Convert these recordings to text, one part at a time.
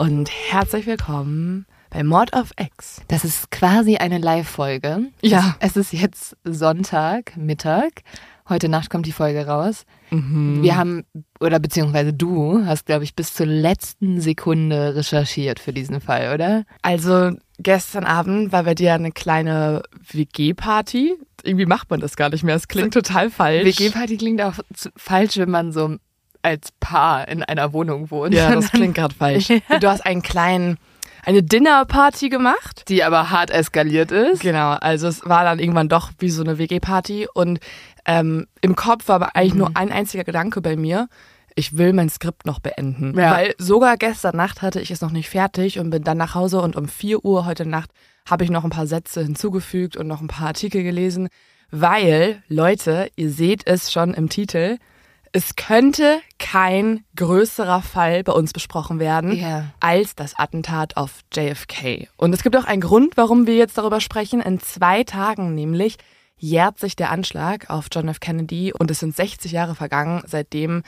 und herzlich willkommen bei Mord of X. Das ist quasi eine Live-Folge. Ja. Es ist jetzt Sonntag, Mittag. Heute Nacht kommt die Folge raus. Wir haben, oder beziehungsweise du hast, glaube ich, bis zur letzten Sekunde recherchiert für diesen Fall, oder? Also gestern Abend war bei dir eine kleine WG-Party. Irgendwie macht man das gar nicht mehr. Es klingt total falsch. WG-Party klingt auch falsch, wenn man so als Paar in einer Wohnung wohnt. Ja, das klingt gerade falsch. Du hast einen kleinen, eine Dinnerparty gemacht. Die aber hart eskaliert ist. Genau, also es war dann irgendwann doch wie so eine WG-Party und ähm, im Kopf war aber eigentlich nur ein einziger Gedanke bei mir. Ich will mein Skript noch beenden. Ja. Weil sogar gestern Nacht hatte ich es noch nicht fertig und bin dann nach Hause und um 4 Uhr heute Nacht habe ich noch ein paar Sätze hinzugefügt und noch ein paar Artikel gelesen. Weil, Leute, ihr seht es schon im Titel, es könnte kein größerer Fall bei uns besprochen werden Ja. als das Attentat auf JFK. Und es gibt auch einen Grund, warum wir jetzt darüber sprechen. In zwei Tagen nämlich jährt sich der Anschlag auf John F. Kennedy und es sind 60 Jahre vergangen, seitdem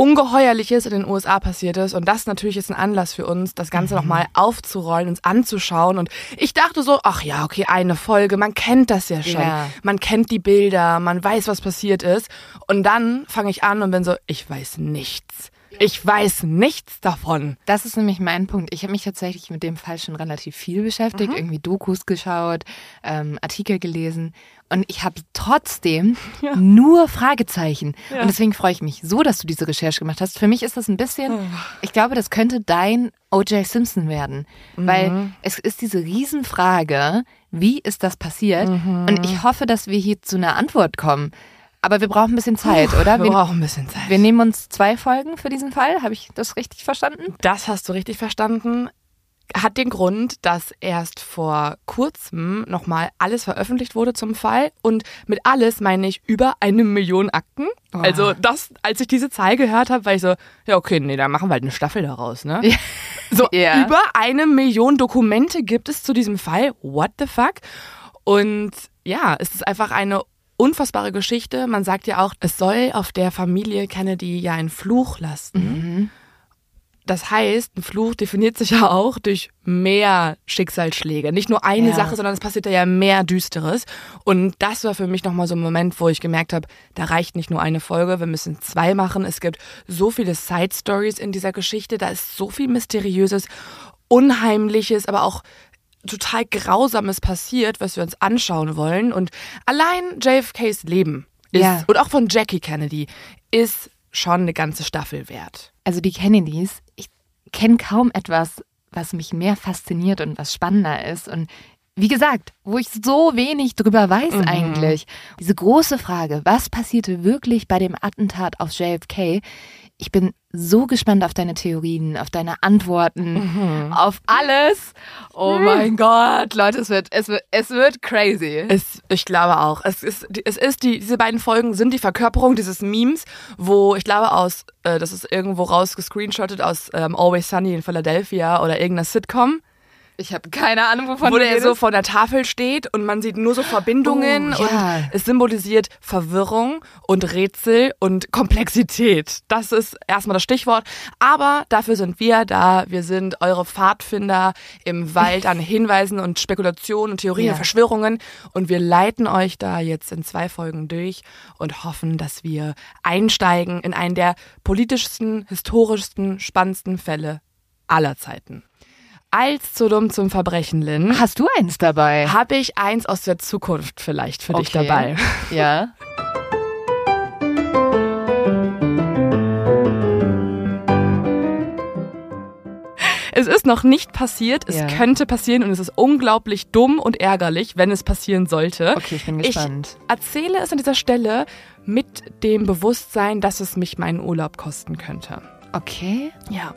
Ungeheuerliches in den USA passiert ist. Und das natürlich ist ein Anlass für uns, das Ganze nochmal aufzurollen, uns anzuschauen. Und ich dachte so, ach ja, okay, eine Folge, man kennt das ja schon. Ja. Man kennt die Bilder, man weiß, was passiert ist. Und dann fange ich an und bin so, ich weiß nichts. Ich weiß nichts davon. Das ist nämlich mein Punkt. Ich habe mich tatsächlich mit dem Fall schon relativ viel beschäftigt, irgendwie Dokus geschaut, ähm, Artikel gelesen und ich habe trotzdem nur Fragezeichen. Und deswegen freue ich mich so, dass du diese Recherche gemacht hast. Für mich ist das ein bisschen, ich glaube, das könnte dein O.J. Simpson werden, weil es ist diese Riesenfrage, wie ist das passiert? Und ich hoffe, dass wir hier zu einer Antwort kommen. Aber wir brauchen ein bisschen Zeit, oder? Wir brauchen ein bisschen Zeit. Wir nehmen uns zwei Folgen für diesen Fall. Habe ich das richtig verstanden? Das hast du richtig verstanden. Hat den Grund, dass erst vor kurzem nochmal alles veröffentlicht wurde zum Fall. Und mit alles meine ich über eine Million Akten. Also das, als ich diese Zahl gehört habe, war ich so, ja okay, nee, dann machen wir halt eine Staffel daraus, ne? So Ja. über eine Million Dokumente gibt es zu diesem Fall. What the fuck? Und ja, es ist einfach eine unfassbare Geschichte. Man sagt ja auch, es soll auf der Familie Kennedy ja einen Fluch lasten. Das heißt, ein Fluch definiert sich ja auch durch mehr Schicksalsschläge. Nicht nur eine Ja. Sache, sondern es passiert ja mehr Düsteres. Und das war für mich nochmal so ein Moment, wo ich gemerkt habe, da reicht nicht nur eine Folge, wir müssen zwei machen. Es gibt so viele Side Stories in dieser Geschichte, da ist so viel Mysteriöses, Unheimliches, aber auch total Grausames passiert, was wir uns anschauen wollen. Und allein JFKs Leben ist, Ja. und auch von Jackie Kennedy, ist schon eine ganze Staffel wert. Also die Kennedys, ich kenne kaum etwas, was mich mehr fasziniert und was spannender ist. Und wie gesagt, wo ich so wenig drüber weiß eigentlich. Diese große Frage, was passierte wirklich bei dem Attentat auf JFK? Ich bin so gespannt auf deine Theorien, auf deine Antworten, auf alles. Oh mein Gott, Leute, es wird, es wird, es wird crazy. Es, ich glaube auch. Es ist, es ist die, diese beiden Folgen sind die Verkörperung dieses Memes, wo ich glaube aus, äh, das ist irgendwo rausgescreenshottet aus ähm, Always Sunny in Philadelphia oder irgendeiner Sitcom, Ich habe keine Ahnung, wovon wo der so redest. vor der Tafel steht und man sieht nur so Verbindungen Oh, ja. und es symbolisiert Verwirrung und Rätsel und Komplexität. Das ist erstmal das Stichwort. Aber dafür sind wir da. Wir sind eure Pfadfinder im Wald an Hinweisen und Spekulationen und Theorien Ja. und Verschwörungen. Und wir leiten euch da jetzt in zwei Folgen durch und hoffen, dass wir einsteigen in einen der politischsten, historischsten, spannendsten Fälle aller Zeiten. Als zu dumm zum Verbrechen, Lynn, Hast du eins dabei? habe ich eins aus der Zukunft vielleicht für dich Okay. dabei. Ja. Es ist noch nicht passiert, es Ja. könnte passieren und es ist unglaublich dumm und ärgerlich, wenn es passieren sollte. Okay, ich bin gespannt. Ich erzähle es an dieser Stelle mit dem Bewusstsein, dass es mich meinen Urlaub kosten könnte. Okay. Ja.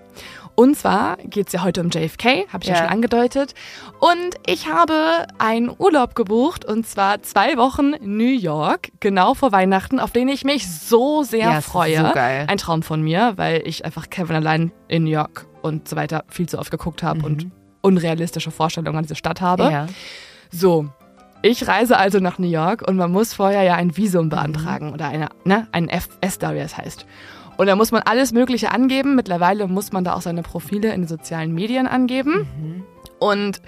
Und zwar geht es ja heute um JFK, habe ich ja. Ja. schon angedeutet. Und ich habe einen Urlaub gebucht und zwar zwei Wochen New York, genau vor Weihnachten, auf den ich mich so sehr Ja, freue. so geil. Ein Traum von mir, weil ich einfach Kevin allein in New York und so weiter viel zu oft geguckt habe und unrealistische Vorstellungen an diese Stadt habe. Mhm. Ja. So, ich reise also nach New York und man muss vorher ja ein Visum beantragen oder eine, ne, ein F- S-Star, wie es heißt. Und da muss man alles Mögliche angeben. Mittlerweile muss man da auch seine Profile in den sozialen Medien angeben. Mhm. Und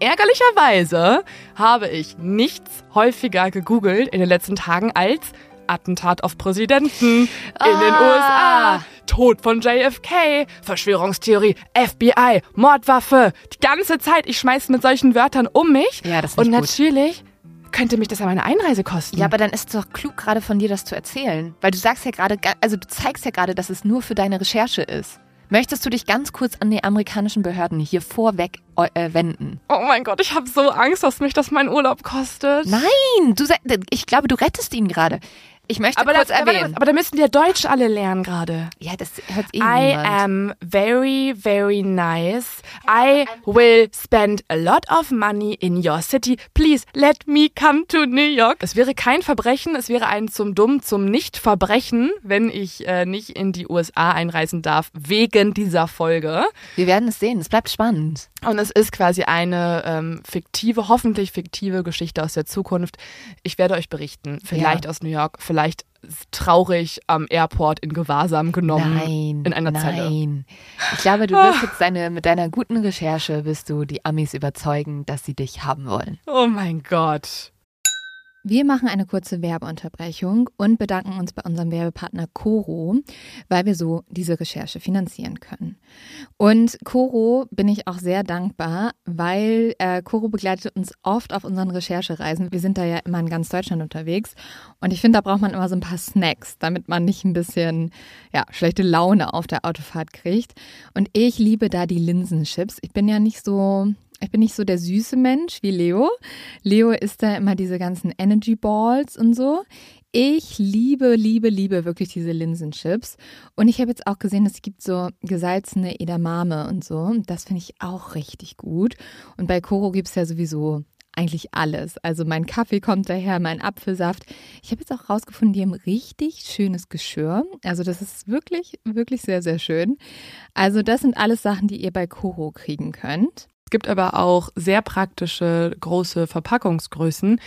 ärgerlicherweise habe ich nichts häufiger gegoogelt in den letzten Tagen als Attentat auf Präsidenten ah. in den ah. USA, Tod von JFK, Verschwörungstheorie, FBI, Mordwaffe. Die ganze Zeit, ich schmeiß mit solchen Wörtern um mich. Ja, das ist Und natürlich könnte mich das aber eine Einreise kosten. Ja, aber dann ist es doch klug, gerade von dir das zu erzählen. Weil du sagst ja gerade, also du zeigst ja gerade, dass es nur für deine Recherche ist. Möchtest du dich ganz kurz an die amerikanischen Behörden hier vorweg äh, wenden? Oh mein Gott, ich habe so Angst, dass mich das meinen Urlaub kostet. Nein, du, ich glaube, du rettest ihn gerade. Ich möchte aber kurz das, erwähnen. Aber, da müssten wir Deutsch alle lernen gerade. Ja, das hört eh I niemand. am very, very nice. I will spend a lot of money in your city. Please let me come to New York. Es wäre kein Verbrechen, es wäre ein zum Dumm, zum Nicht-Verbrechen, wenn ich äh, nicht in die USA einreisen darf, wegen dieser Folge. Wir werden es sehen, es bleibt spannend. Und es ist quasi eine ähm, fiktive, hoffentlich fiktive Geschichte aus der Zukunft. Ich werde euch berichten, vielleicht ja. aus New York, vielleicht traurig am Airport in Gewahrsam genommen. Nein, in einer nein. Zelle. Nein. Ich glaube, du wirst jetzt deine, mit deiner guten Recherche wirst du die Amis überzeugen, dass sie dich haben wollen. Oh mein Gott. Wir machen eine kurze Werbeunterbrechung und bedanken uns bei unserem Werbepartner Coro, weil wir so diese Recherche finanzieren können. Und Coro bin ich auch sehr dankbar, weil äh, Coro begleitet uns oft auf unseren Recherchereisen. Wir sind da ja immer in ganz Deutschland unterwegs und ich finde, da braucht man immer so ein paar Snacks, damit man nicht ein bisschen ja, schlechte Laune auf der Autofahrt kriegt. Und ich liebe da die Linsenchips. Ich bin ja nicht so ich bin nicht so der süße Mensch wie Leo. Leo isst da immer diese ganzen Energy Balls und so. Ich liebe, liebe, liebe wirklich diese Linsenchips. Und ich habe jetzt auch gesehen, es gibt so gesalzene Edamame und so. Das finde ich auch richtig gut. Und bei Koro gibt es ja sowieso eigentlich alles. Also mein Kaffee kommt daher, mein Apfelsaft. Ich habe jetzt auch rausgefunden, die haben richtig schönes Geschirr. Also das ist wirklich, wirklich sehr, sehr schön. Also das sind alles Sachen, die ihr bei Koro kriegen könnt gibt aber auch sehr praktische große Verpackungsgrößen.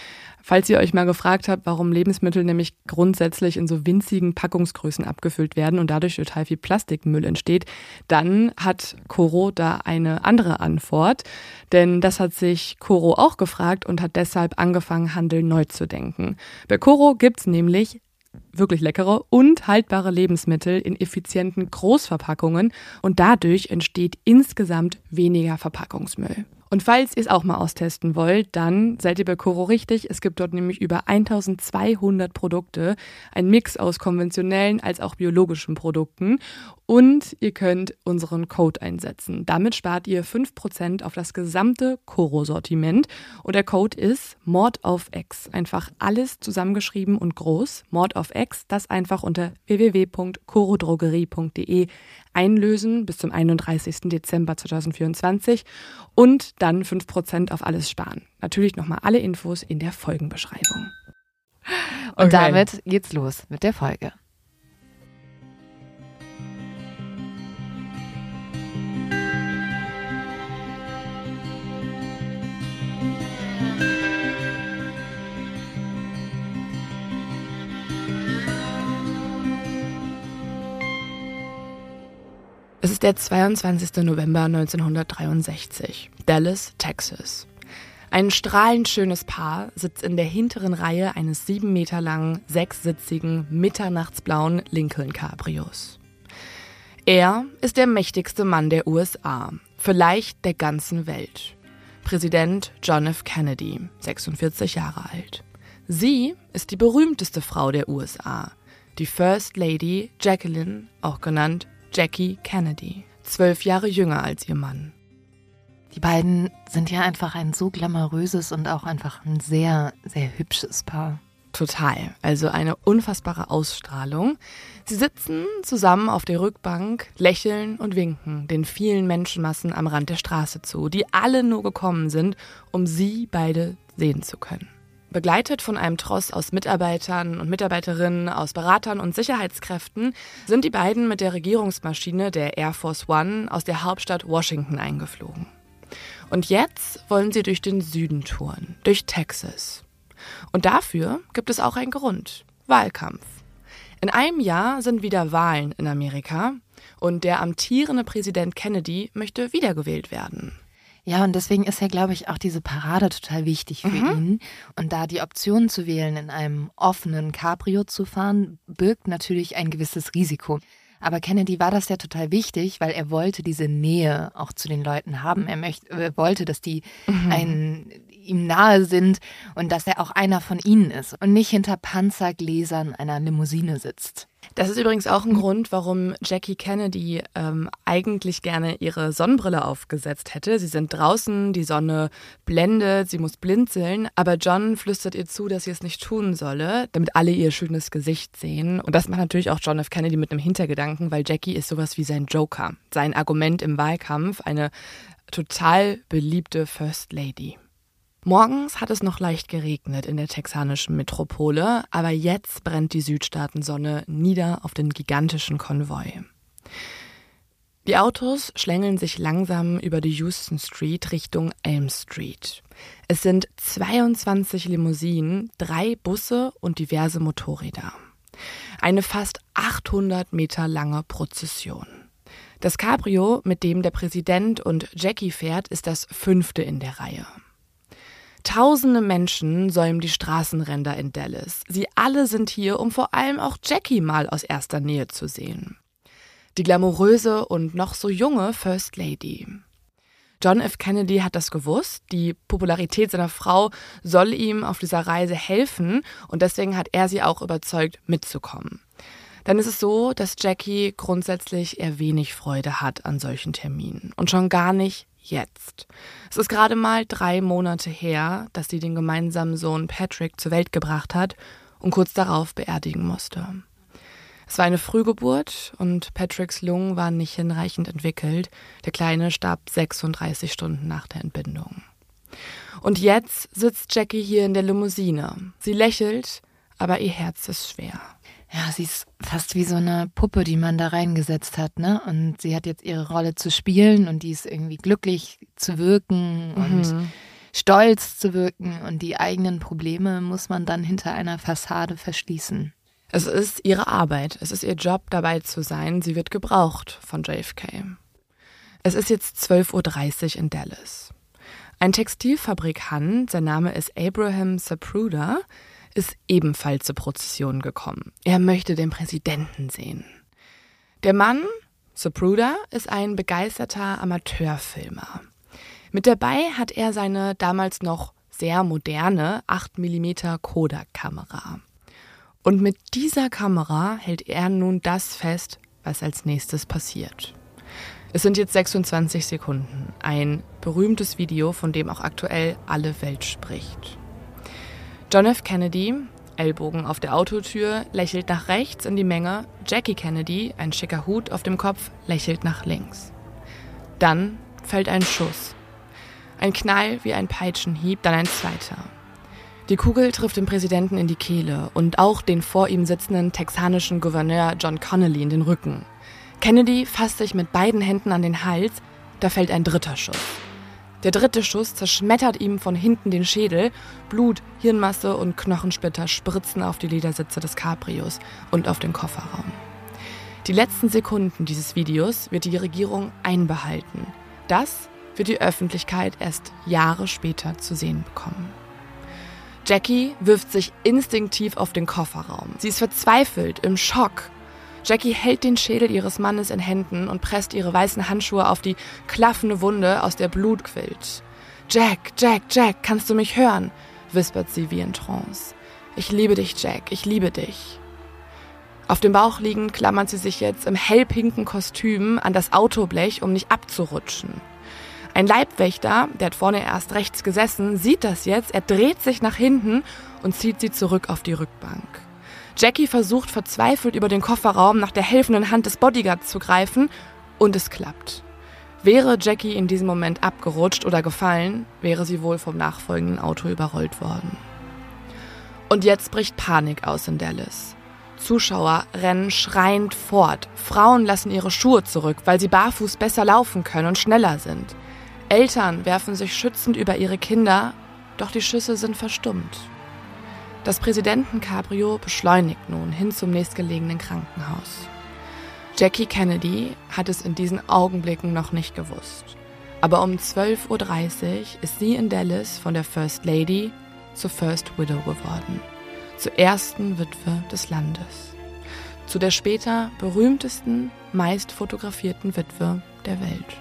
Falls ihr euch mal gefragt habt, warum Lebensmittel nämlich grundsätzlich in so winzigen Packungsgrößen abgefüllt werden und dadurch total viel Plastikmüll entsteht, dann hat Coro da eine andere Antwort. Denn das hat sich Coro auch gefragt und hat deshalb angefangen, Handel neu zu denken. Bei Coro gibt's nämlich wirklich leckere und haltbare Lebensmittel in effizienten Großverpackungen und dadurch entsteht insgesamt weniger Verpackungsmüll. Und falls ihr es auch mal austesten wollt, dann seid ihr bei Coro richtig. Es gibt dort nämlich über 1200 Produkte, ein Mix aus konventionellen als auch biologischen Produkten. Und ihr könnt unseren Code einsetzen. Damit spart ihr 5% auf das gesamte Coro-Sortiment. Und der Code ist Mord auf X. Einfach alles zusammengeschrieben und groß. Mord auf X, das einfach unter www.corodrogerie.de einlösen bis zum 31. Dezember 2024 und dann 5% auf alles sparen. Natürlich nochmal alle Infos in der Folgenbeschreibung. Und okay. damit geht's los mit der Folge. Es ist der 22. November 1963, Dallas, Texas. Ein strahlend schönes Paar sitzt in der hinteren Reihe eines sieben Meter langen, sechssitzigen, mitternachtsblauen Lincoln Cabrios. Er ist der mächtigste Mann der USA, vielleicht der ganzen Welt. Präsident John F. Kennedy, 46 Jahre alt. Sie ist die berühmteste Frau der USA, die First Lady Jacqueline, auch genannt Jackie Kennedy, zwölf Jahre jünger als ihr Mann. Die beiden sind ja einfach ein so glamouröses und auch einfach ein sehr, sehr hübsches Paar. Total. Also eine unfassbare Ausstrahlung. Sie sitzen zusammen auf der Rückbank, lächeln und winken den vielen Menschenmassen am Rand der Straße zu, die alle nur gekommen sind, um sie beide sehen zu können. Begleitet von einem Tross aus Mitarbeitern und Mitarbeiterinnen, aus Beratern und Sicherheitskräften sind die beiden mit der Regierungsmaschine der Air Force One aus der Hauptstadt Washington eingeflogen. Und jetzt wollen sie durch den Süden touren, durch Texas. Und dafür gibt es auch einen Grund. Wahlkampf. In einem Jahr sind wieder Wahlen in Amerika und der amtierende Präsident Kennedy möchte wiedergewählt werden. Ja, und deswegen ist ja, glaube ich, auch diese Parade total wichtig für mhm. ihn. Und da die Option zu wählen, in einem offenen Cabrio zu fahren, birgt natürlich ein gewisses Risiko. Aber Kennedy war das ja total wichtig, weil er wollte diese Nähe auch zu den Leuten haben. Er möchte, er wollte, dass die mhm. ein, ihm nahe sind und dass er auch einer von ihnen ist und nicht hinter Panzergläsern einer Limousine sitzt. Das ist übrigens auch ein Grund, warum Jackie Kennedy ähm, eigentlich gerne ihre Sonnenbrille aufgesetzt hätte. Sie sind draußen, die Sonne blendet, sie muss blinzeln, aber John flüstert ihr zu, dass sie es nicht tun solle, damit alle ihr schönes Gesicht sehen. Und das macht natürlich auch John F. Kennedy mit einem Hintergedanken, weil Jackie ist sowas wie sein Joker, sein Argument im Wahlkampf, eine total beliebte First Lady. Morgens hat es noch leicht geregnet in der texanischen Metropole, aber jetzt brennt die Südstaatensonne nieder auf den gigantischen Konvoi. Die Autos schlängeln sich langsam über die Houston Street Richtung Elm Street. Es sind 22 Limousinen, drei Busse und diverse Motorräder. Eine fast 800 Meter lange Prozession. Das Cabrio, mit dem der Präsident und Jackie fährt, ist das fünfte in der Reihe. Tausende Menschen säumen die Straßenränder in Dallas. Sie alle sind hier, um vor allem auch Jackie mal aus erster Nähe zu sehen. Die glamouröse und noch so junge First Lady. John F. Kennedy hat das gewusst. Die Popularität seiner Frau soll ihm auf dieser Reise helfen und deswegen hat er sie auch überzeugt, mitzukommen. Dann ist es so, dass Jackie grundsätzlich eher wenig Freude hat an solchen Terminen und schon gar nicht jetzt. Es ist gerade mal drei Monate her, dass sie den gemeinsamen Sohn Patrick zur Welt gebracht hat und kurz darauf beerdigen musste. Es war eine Frühgeburt und Patricks Lungen waren nicht hinreichend entwickelt. Der Kleine starb 36 Stunden nach der Entbindung. Und jetzt sitzt Jackie hier in der Limousine. Sie lächelt, aber ihr Herz ist schwer. Ja, sie ist fast wie so eine Puppe, die man da reingesetzt hat, ne? Und sie hat jetzt ihre Rolle zu spielen und die ist irgendwie glücklich zu wirken und mhm. stolz zu wirken und die eigenen Probleme muss man dann hinter einer Fassade verschließen. Es ist ihre Arbeit, es ist ihr Job, dabei zu sein. Sie wird gebraucht von JFK. Es ist jetzt 12.30 Uhr in Dallas. Ein Textilfabrikant, sein Name ist Abraham Sapruder, ist ebenfalls zur Prozession gekommen. Er möchte den Präsidenten sehen. Der Mann, Zapruder, ist ein begeisterter Amateurfilmer. Mit dabei hat er seine damals noch sehr moderne 8mm Kodak-Kamera. Und mit dieser Kamera hält er nun das fest, was als nächstes passiert. Es sind jetzt 26 Sekunden, ein berühmtes Video, von dem auch aktuell alle Welt spricht. John F. Kennedy, Ellbogen auf der Autotür, lächelt nach rechts in die Menge. Jackie Kennedy, ein schicker Hut auf dem Kopf, lächelt nach links. Dann fällt ein Schuss. Ein Knall wie ein Peitschenhieb, dann ein zweiter. Die Kugel trifft den Präsidenten in die Kehle und auch den vor ihm sitzenden texanischen Gouverneur John Connolly in den Rücken. Kennedy fasst sich mit beiden Händen an den Hals, da fällt ein dritter Schuss. Der dritte Schuss zerschmettert ihm von hinten den Schädel. Blut, Hirnmasse und Knochensplitter spritzen auf die Ledersitze des Cabrios und auf den Kofferraum. Die letzten Sekunden dieses Videos wird die Regierung einbehalten. Das wird die Öffentlichkeit erst Jahre später zu sehen bekommen. Jackie wirft sich instinktiv auf den Kofferraum. Sie ist verzweifelt, im Schock. Jackie hält den Schädel ihres Mannes in Händen und presst ihre weißen Handschuhe auf die klaffende Wunde, aus der Blut quillt. Jack, Jack, Jack, kannst du mich hören? wispert sie wie in Trance. Ich liebe dich, Jack, ich liebe dich. Auf dem Bauch liegend klammert sie sich jetzt im hellpinken Kostüm an das Autoblech, um nicht abzurutschen. Ein Leibwächter, der hat vorne erst rechts gesessen, sieht das jetzt, er dreht sich nach hinten und zieht sie zurück auf die Rückbank. Jackie versucht verzweifelt über den Kofferraum nach der helfenden Hand des Bodyguards zu greifen und es klappt. Wäre Jackie in diesem Moment abgerutscht oder gefallen, wäre sie wohl vom nachfolgenden Auto überrollt worden. Und jetzt bricht Panik aus in Dallas. Zuschauer rennen schreiend fort. Frauen lassen ihre Schuhe zurück, weil sie barfuß besser laufen können und schneller sind. Eltern werfen sich schützend über ihre Kinder, doch die Schüsse sind verstummt. Das Präsidentencabrio beschleunigt nun hin zum nächstgelegenen Krankenhaus. Jackie Kennedy hat es in diesen Augenblicken noch nicht gewusst. Aber um 12.30 Uhr ist sie in Dallas von der First Lady zur First Widow geworden, zur ersten Witwe des Landes, zu der später berühmtesten, meist fotografierten Witwe der Welt.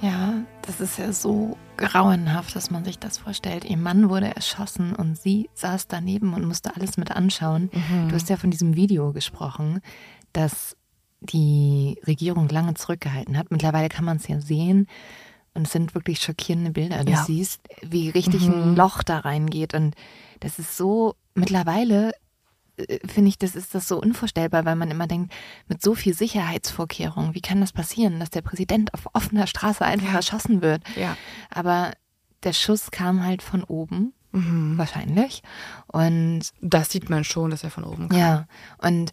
Ja, das ist ja so grauenhaft, dass man sich das vorstellt. Ihr Mann wurde erschossen und sie saß daneben und musste alles mit anschauen. Mhm. Du hast ja von diesem Video gesprochen, das die Regierung lange zurückgehalten hat. Mittlerweile kann man es ja sehen. Und es sind wirklich schockierende Bilder. Du ja. siehst, wie richtig mhm. ein Loch da reingeht. Und das ist so, mittlerweile finde ich, das ist das so unvorstellbar, weil man immer denkt, mit so viel Sicherheitsvorkehrungen, wie kann das passieren, dass der Präsident auf offener Straße einfach ja. erschossen wird? Ja. Aber der Schuss kam halt von oben. Mhm. Wahrscheinlich. Und das sieht man schon, dass er von oben kam. Ja. Und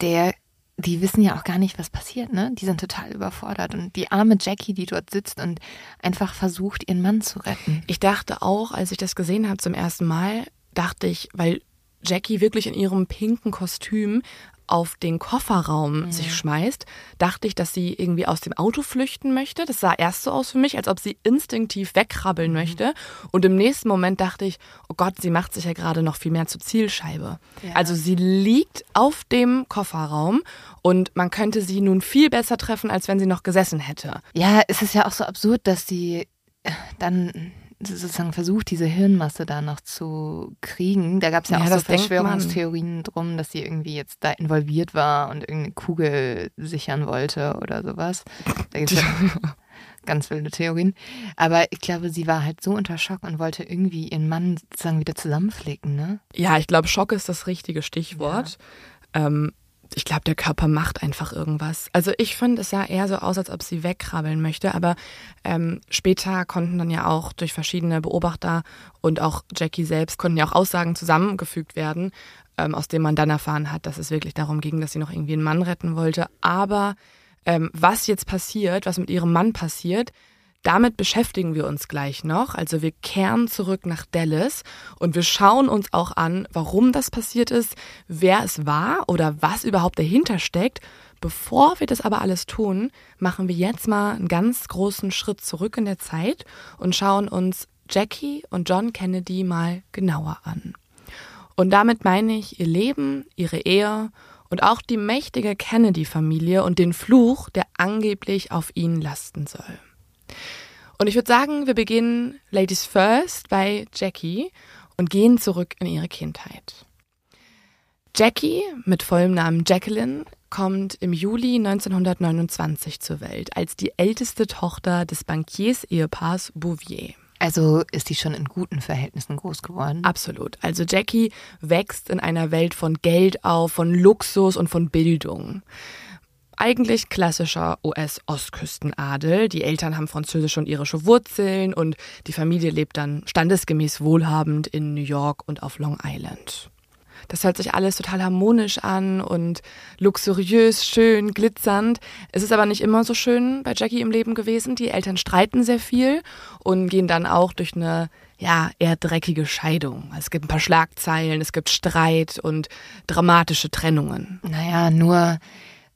der, die wissen ja auch gar nicht, was passiert, ne? Die sind total überfordert. Und die arme Jackie, die dort sitzt und einfach versucht, ihren Mann zu retten. Ich dachte auch, als ich das gesehen habe zum ersten Mal, dachte ich, weil Jackie wirklich in ihrem pinken Kostüm auf den Kofferraum mhm. sich schmeißt, dachte ich, dass sie irgendwie aus dem Auto flüchten möchte. Das sah erst so aus für mich, als ob sie instinktiv wegkrabbeln mhm. möchte. Und im nächsten Moment dachte ich, oh Gott, sie macht sich ja gerade noch viel mehr zur Zielscheibe. Ja. Also sie liegt auf dem Kofferraum und man könnte sie nun viel besser treffen, als wenn sie noch gesessen hätte. Ja, es ist ja auch so absurd, dass sie dann sozusagen versucht, diese Hirnmasse da noch zu kriegen. Da gab es ja, ja, auch so Verschwörungstheorien drum, dass sie irgendwie jetzt da involviert war und irgendeine Kugel sichern wollte oder sowas. Da gibt es ja ganz wilde Theorien. Aber ich glaube, sie war halt so unter Schock und wollte irgendwie ihren Mann sozusagen wieder zusammenflicken, ne? Ja, ich glaube, Schock ist das richtige Stichwort. Ja. Ähm, ich glaube, der Körper macht einfach irgendwas. Also ich finde, es sah eher so aus, als ob sie wegkrabbeln möchte, aber ähm, später konnten dann ja auch durch verschiedene Beobachter und auch Jackie selbst konnten ja auch Aussagen zusammengefügt werden, ähm, aus denen man dann erfahren hat, dass es wirklich darum ging, dass sie noch irgendwie einen Mann retten wollte. Aber ähm, was jetzt passiert, was mit ihrem Mann passiert, damit beschäftigen wir uns gleich noch. Also wir kehren zurück nach Dallas und wir schauen uns auch an, warum das passiert ist, wer es war oder was überhaupt dahinter steckt. Bevor wir das aber alles tun, machen wir jetzt mal einen ganz großen Schritt zurück in der Zeit und schauen uns Jackie und John Kennedy mal genauer an. Und damit meine ich ihr Leben, ihre Ehe und auch die mächtige Kennedy-Familie und den Fluch, der angeblich auf ihnen lasten soll. Und ich würde sagen, wir beginnen Ladies First bei Jackie und gehen zurück in ihre Kindheit. Jackie mit vollem Namen Jacqueline kommt im Juli 1929 zur Welt als die älteste Tochter des Bankiers-Ehepaars Bouvier. Also ist die schon in guten Verhältnissen groß geworden? Absolut. Also Jackie wächst in einer Welt von Geld auf, von Luxus und von Bildung eigentlich klassischer US-Ostküstenadel. Die Eltern haben französische und irische Wurzeln und die Familie lebt dann standesgemäß wohlhabend in New York und auf Long Island. Das hört sich alles total harmonisch an und luxuriös, schön, glitzernd. Es ist aber nicht immer so schön bei Jackie im Leben gewesen. Die Eltern streiten sehr viel und gehen dann auch durch eine ja, eher dreckige Scheidung. Es gibt ein paar Schlagzeilen, es gibt Streit und dramatische Trennungen. Naja, nur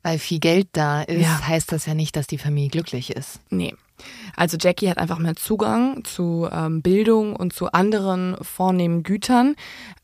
weil viel Geld da ist, ja. heißt das ja nicht, dass die Familie glücklich ist. Nee. Also Jackie hat einfach mehr Zugang zu ähm, Bildung und zu anderen vornehmen Gütern.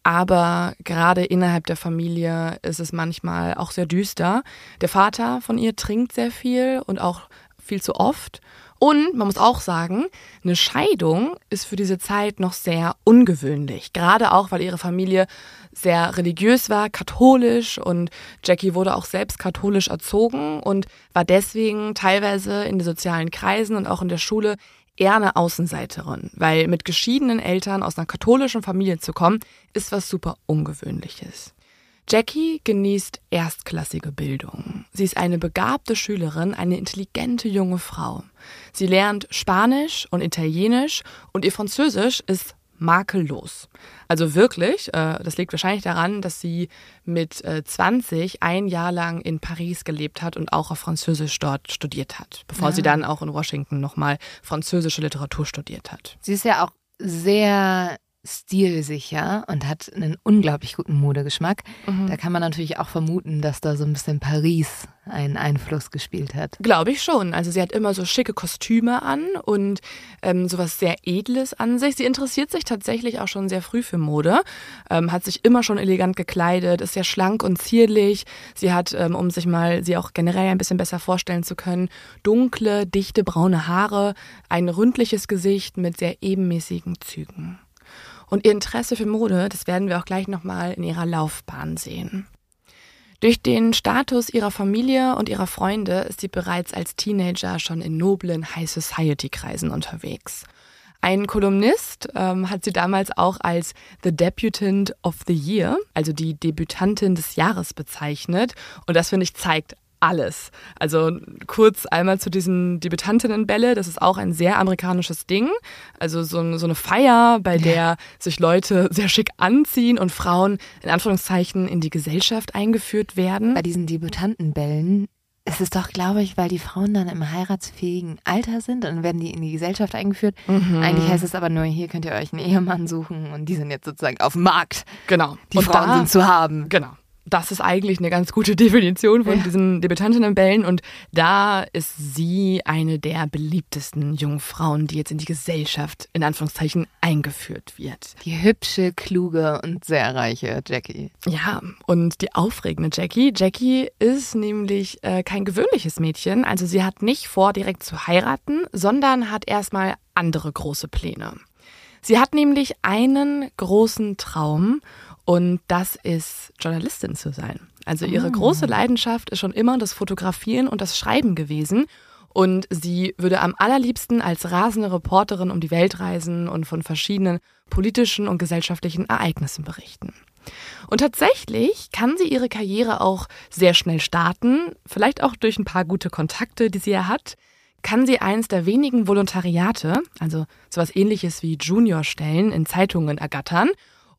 Aber gerade innerhalb der Familie ist es manchmal auch sehr düster. Der Vater von ihr trinkt sehr viel und auch viel zu oft. Und man muss auch sagen, eine Scheidung ist für diese Zeit noch sehr ungewöhnlich. Gerade auch, weil ihre Familie sehr religiös war, katholisch und Jackie wurde auch selbst katholisch erzogen und war deswegen teilweise in den sozialen Kreisen und auch in der Schule eher eine Außenseiterin, weil mit geschiedenen Eltern aus einer katholischen Familie zu kommen, ist was super Ungewöhnliches. Jackie genießt erstklassige Bildung. Sie ist eine begabte Schülerin, eine intelligente junge Frau. Sie lernt Spanisch und Italienisch und ihr Französisch ist makellos. Also wirklich, äh, das liegt wahrscheinlich daran, dass sie mit äh, 20 ein Jahr lang in Paris gelebt hat und auch auf Französisch dort studiert hat, bevor ja. sie dann auch in Washington nochmal französische Literatur studiert hat. Sie ist ja auch sehr stilsicher und hat einen unglaublich guten Modegeschmack. Mhm. Da kann man natürlich auch vermuten, dass da so ein bisschen Paris einen Einfluss gespielt hat. Glaube ich schon. Also sie hat immer so schicke Kostüme an und ähm, sowas sehr Edles an sich. Sie interessiert sich tatsächlich auch schon sehr früh für Mode, ähm, hat sich immer schon elegant gekleidet, ist sehr schlank und zierlich. Sie hat, ähm, um sich mal sie auch generell ein bisschen besser vorstellen zu können, dunkle, dichte braune Haare, ein ründliches Gesicht mit sehr ebenmäßigen Zügen. Und ihr Interesse für Mode, das werden wir auch gleich nochmal in ihrer Laufbahn sehen. Durch den Status ihrer Familie und ihrer Freunde ist sie bereits als Teenager schon in noblen High Society Kreisen unterwegs. Ein Kolumnist ähm, hat sie damals auch als The Debutant of the Year, also die Debütantin des Jahres bezeichnet. Und das finde ich zeigt alles. Also kurz einmal zu diesen Debütantinnenbälle. Das ist auch ein sehr amerikanisches Ding. Also so, so eine Feier, bei der ja. sich Leute sehr schick anziehen und Frauen in Anführungszeichen in die Gesellschaft eingeführt werden. Bei diesen Debütantenbällen ist es doch, glaube ich, weil die Frauen dann im heiratsfähigen Alter sind und dann werden die in die Gesellschaft eingeführt. Mhm. Eigentlich heißt es aber nur, hier könnt ihr euch einen Ehemann suchen und die sind jetzt sozusagen auf dem Markt. Genau. Die und Frauen da, sind zu haben. Genau das ist eigentlich eine ganz gute Definition von ja. diesen Debütantinnenbällen und da ist sie eine der beliebtesten jungen Frauen, die jetzt in die Gesellschaft in Anführungszeichen eingeführt wird. Die hübsche, kluge und sehr reiche Jackie. Ja, und die aufregende Jackie. Jackie ist nämlich äh, kein gewöhnliches Mädchen, also sie hat nicht vor, direkt zu heiraten, sondern hat erstmal andere große Pläne. Sie hat nämlich einen großen Traum und das ist Journalistin zu sein. Also ihre oh. große Leidenschaft ist schon immer das Fotografieren und das Schreiben gewesen. Und sie würde am allerliebsten als rasende Reporterin um die Welt reisen und von verschiedenen politischen und gesellschaftlichen Ereignissen berichten. Und tatsächlich kann sie ihre Karriere auch sehr schnell starten, vielleicht auch durch ein paar gute Kontakte, die sie ja hat, kann sie eins der wenigen Volontariate, also sowas ähnliches wie Juniorstellen in Zeitungen ergattern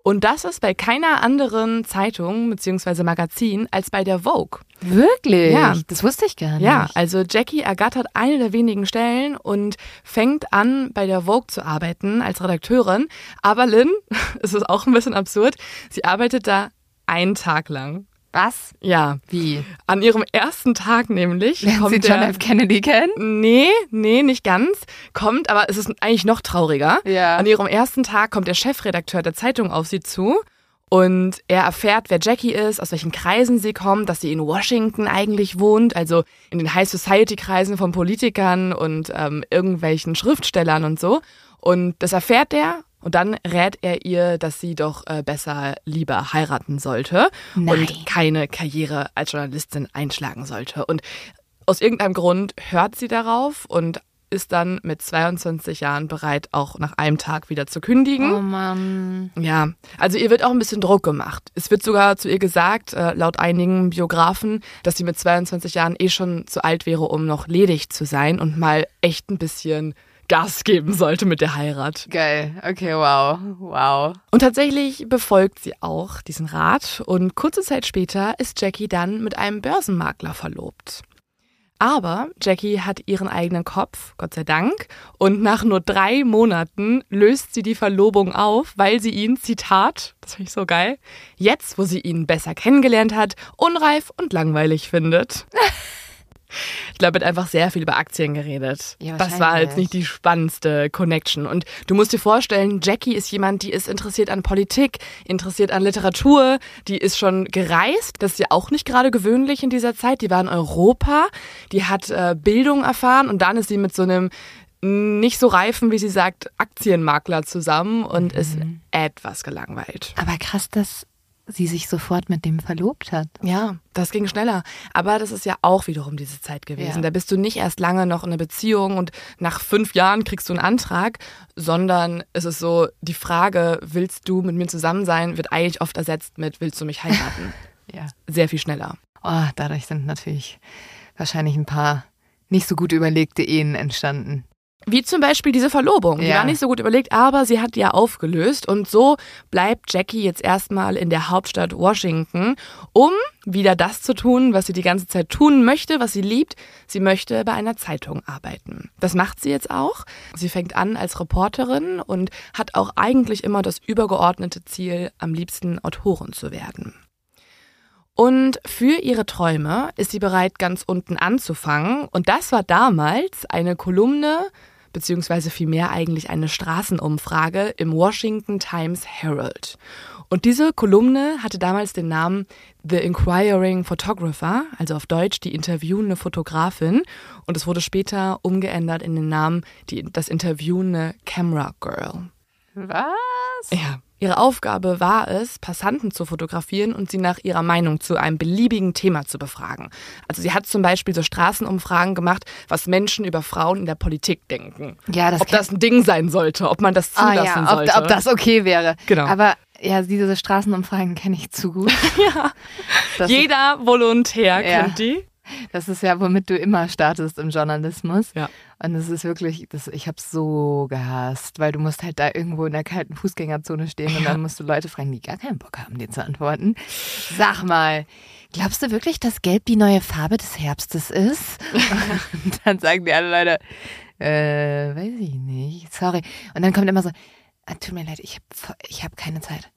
und das ist bei keiner anderen Zeitung bzw. Magazin als bei der Vogue. Wirklich? Ja. Das wusste ich gar nicht. Ja, also Jackie ergattert eine der wenigen Stellen und fängt an, bei der Vogue zu arbeiten als Redakteurin. Aber Lynn, es ist auch ein bisschen absurd, sie arbeitet da einen Tag lang. Was? Ja. Wie? An ihrem ersten Tag nämlich. Lernen kommt Sie John der, F. Kennedy kennen? Nee, nee, nicht ganz. Kommt, aber es ist eigentlich noch trauriger. Ja. An ihrem ersten Tag kommt der Chefredakteur der Zeitung auf sie zu und er erfährt, wer Jackie ist, aus welchen Kreisen sie kommt, dass sie in Washington eigentlich wohnt, also in den High Society Kreisen von Politikern und ähm, irgendwelchen Schriftstellern und so. Und das erfährt er und dann rät er ihr, dass sie doch äh, besser lieber heiraten sollte Nein. und keine Karriere als Journalistin einschlagen sollte. Und aus irgendeinem Grund hört sie darauf und ist dann mit 22 Jahren bereit, auch nach einem Tag wieder zu kündigen. Oh Mann. Ja, also ihr wird auch ein bisschen Druck gemacht. Es wird sogar zu ihr gesagt, äh, laut einigen Biografen, dass sie mit 22 Jahren eh schon zu alt wäre, um noch ledig zu sein und mal echt ein bisschen Gas geben sollte mit der Heirat. Geil. Okay, wow. Wow. Und tatsächlich befolgt sie auch diesen Rat und kurze Zeit später ist Jackie dann mit einem Börsenmakler verlobt. Aber Jackie hat ihren eigenen Kopf, Gott sei Dank, und nach nur drei Monaten löst sie die Verlobung auf, weil sie ihn, Zitat, das finde ich so geil, jetzt, wo sie ihn besser kennengelernt hat, unreif und langweilig findet. Ich glaube, er hat einfach sehr viel über Aktien geredet. Ja, das war jetzt nicht die spannendste Connection. Und du musst dir vorstellen, Jackie ist jemand, die ist interessiert an Politik, interessiert an Literatur, die ist schon gereist. Das ist ja auch nicht gerade gewöhnlich in dieser Zeit. Die war in Europa, die hat äh, Bildung erfahren und dann ist sie mit so einem nicht so reifen, wie sie sagt, Aktienmakler zusammen und mhm. ist etwas gelangweilt. Aber krass, dass sie sich sofort mit dem verlobt hat. Ja, das ging schneller. Aber das ist ja auch wiederum diese Zeit gewesen. Ja. Da bist du nicht erst lange noch in einer Beziehung und nach fünf Jahren kriegst du einen Antrag, sondern es ist so, die Frage, willst du mit mir zusammen sein, wird eigentlich oft ersetzt mit, willst du mich heiraten? ja. Sehr viel schneller. Oh, dadurch sind natürlich wahrscheinlich ein paar nicht so gut überlegte Ehen entstanden. Wie zum Beispiel diese Verlobung. Die Ja. war nicht so gut überlegt, aber sie hat ja aufgelöst. Und so bleibt Jackie jetzt erstmal in der Hauptstadt Washington, um wieder das zu tun, was sie die ganze Zeit tun möchte, was sie liebt. Sie möchte bei einer Zeitung arbeiten. Das macht sie jetzt auch. Sie fängt an als Reporterin und hat auch eigentlich immer das übergeordnete Ziel, am liebsten Autorin zu werden. Und für ihre Träume ist sie bereit, ganz unten anzufangen. Und das war damals eine Kolumne, beziehungsweise vielmehr eigentlich eine Straßenumfrage im Washington Times Herald. Und diese Kolumne hatte damals den Namen The Inquiring Photographer, also auf Deutsch die interviewende Fotografin. Und es wurde später umgeändert in den Namen die, das interviewende Camera Girl. Was? Ja. Ihre Aufgabe war es, Passanten zu fotografieren und sie nach ihrer Meinung zu einem beliebigen Thema zu befragen. Also sie hat zum Beispiel so Straßenumfragen gemacht, was Menschen über Frauen in der Politik denken. Ja, das ob das ein Ding sein sollte, ob man das Ah zulassen ja, ob, sollte. ob das okay wäre. Genau. Aber ja, diese Straßenumfragen kenne ich zu gut. ja. Das, Jeder Volontär Ja. kennt die. Das ist ja, womit du immer startest im Journalismus. Ja. Und es ist wirklich, das, ich habe so gehasst, weil du musst halt da irgendwo in der kalten Fußgängerzone stehen und dann musst du Leute fragen, die gar keinen Bock haben, dir zu antworten. Sag mal, glaubst du wirklich, dass Gelb die neue Farbe des Herbstes ist? und dann sagen die alle Leute, äh, weiß ich nicht, sorry. Und dann kommt immer so, ah, tut mir leid, ich habe ich hab keine Zeit.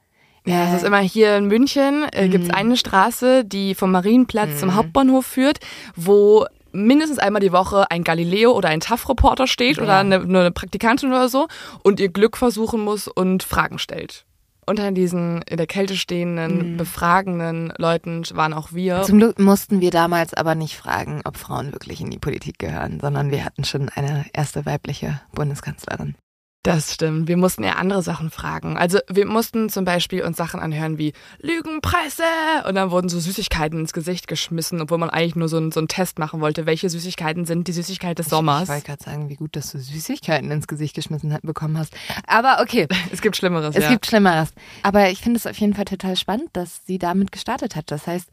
Ja, es ist immer hier in München, äh, gibt es eine Straße, die vom Marienplatz zum Hauptbahnhof führt, wo mindestens einmal die Woche ein Galileo oder ein TAF-Reporter steht oder Ja. eine, eine Praktikantin oder so und ihr Glück versuchen muss und Fragen stellt. Unter diesen in der Kälte stehenden, befragenden Leuten waren auch wir. Zum Glück mussten wir damals aber nicht fragen, ob Frauen wirklich in die Politik gehören, sondern wir hatten schon eine erste weibliche Bundeskanzlerin. Das stimmt. Wir mussten eher andere Sachen fragen. Also wir mussten zum Beispiel uns Sachen anhören wie Lügenpresse und dann wurden so Süßigkeiten ins Gesicht geschmissen, obwohl man eigentlich nur so, einen- so einen Test machen wollte. Welche Süßigkeiten sind die Süßigkeit des Ich Sommers? wollte gerade sagen, wie gut, dass du Süßigkeiten ins Gesicht geschmissen hat- bekommen hast. Aber okay, Es gibt Schlimmeres, es ja. gibt Schlimmeres. Aber ich finde es auf jeden Fall total spannend, dass sie damit gestartet hat. Das heißt,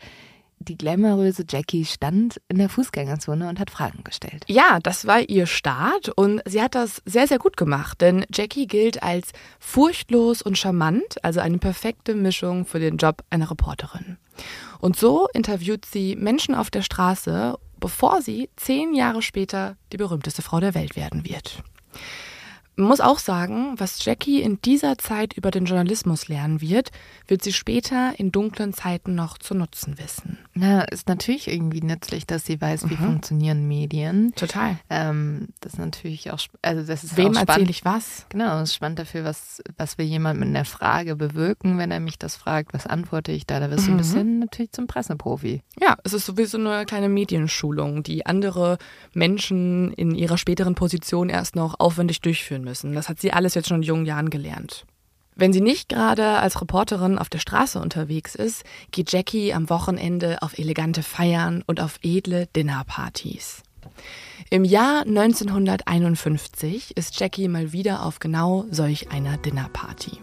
die glamouröse Jackie stand in der Fußgängerzone und hat Fragen gestellt. Ja, das war ihr Start und sie hat das sehr, sehr gut gemacht, denn Jackie gilt als furchtlos und charmant, also eine perfekte Mischung für den Job einer Reporterin. Und so interviewt sie Menschen auf der Straße, bevor sie zehn Jahre später die berühmteste Frau der Welt werden wird. Man muss auch sagen, was Jackie in dieser Zeit über den Journalismus lernen wird, wird sie später in dunklen Zeiten noch zu nutzen wissen. Na, ist natürlich irgendwie nützlich, dass sie weiß, wie funktionieren Medien. Total. Ähm, das ist natürlich auch, also das ist Wem auch spannend. erzähle ich was? Genau, es ist spannend dafür, was, was will jemand mit einer Frage bewirken, wenn er mich das fragt, was antworte ich da? Da wirst du ein bisschen natürlich zum Presseprofi. Ja, es ist sowieso eine kleine Medienschulung, die andere Menschen in ihrer späteren Position erst noch aufwendig durchführen müssen. Das hat sie alles jetzt schon in jungen Jahren gelernt. Wenn sie nicht gerade als Reporterin auf der Straße unterwegs ist, geht Jackie am Wochenende auf elegante Feiern und auf edle Dinnerpartys. Im Jahr 1951 ist Jackie mal wieder auf genau solch einer Dinnerparty.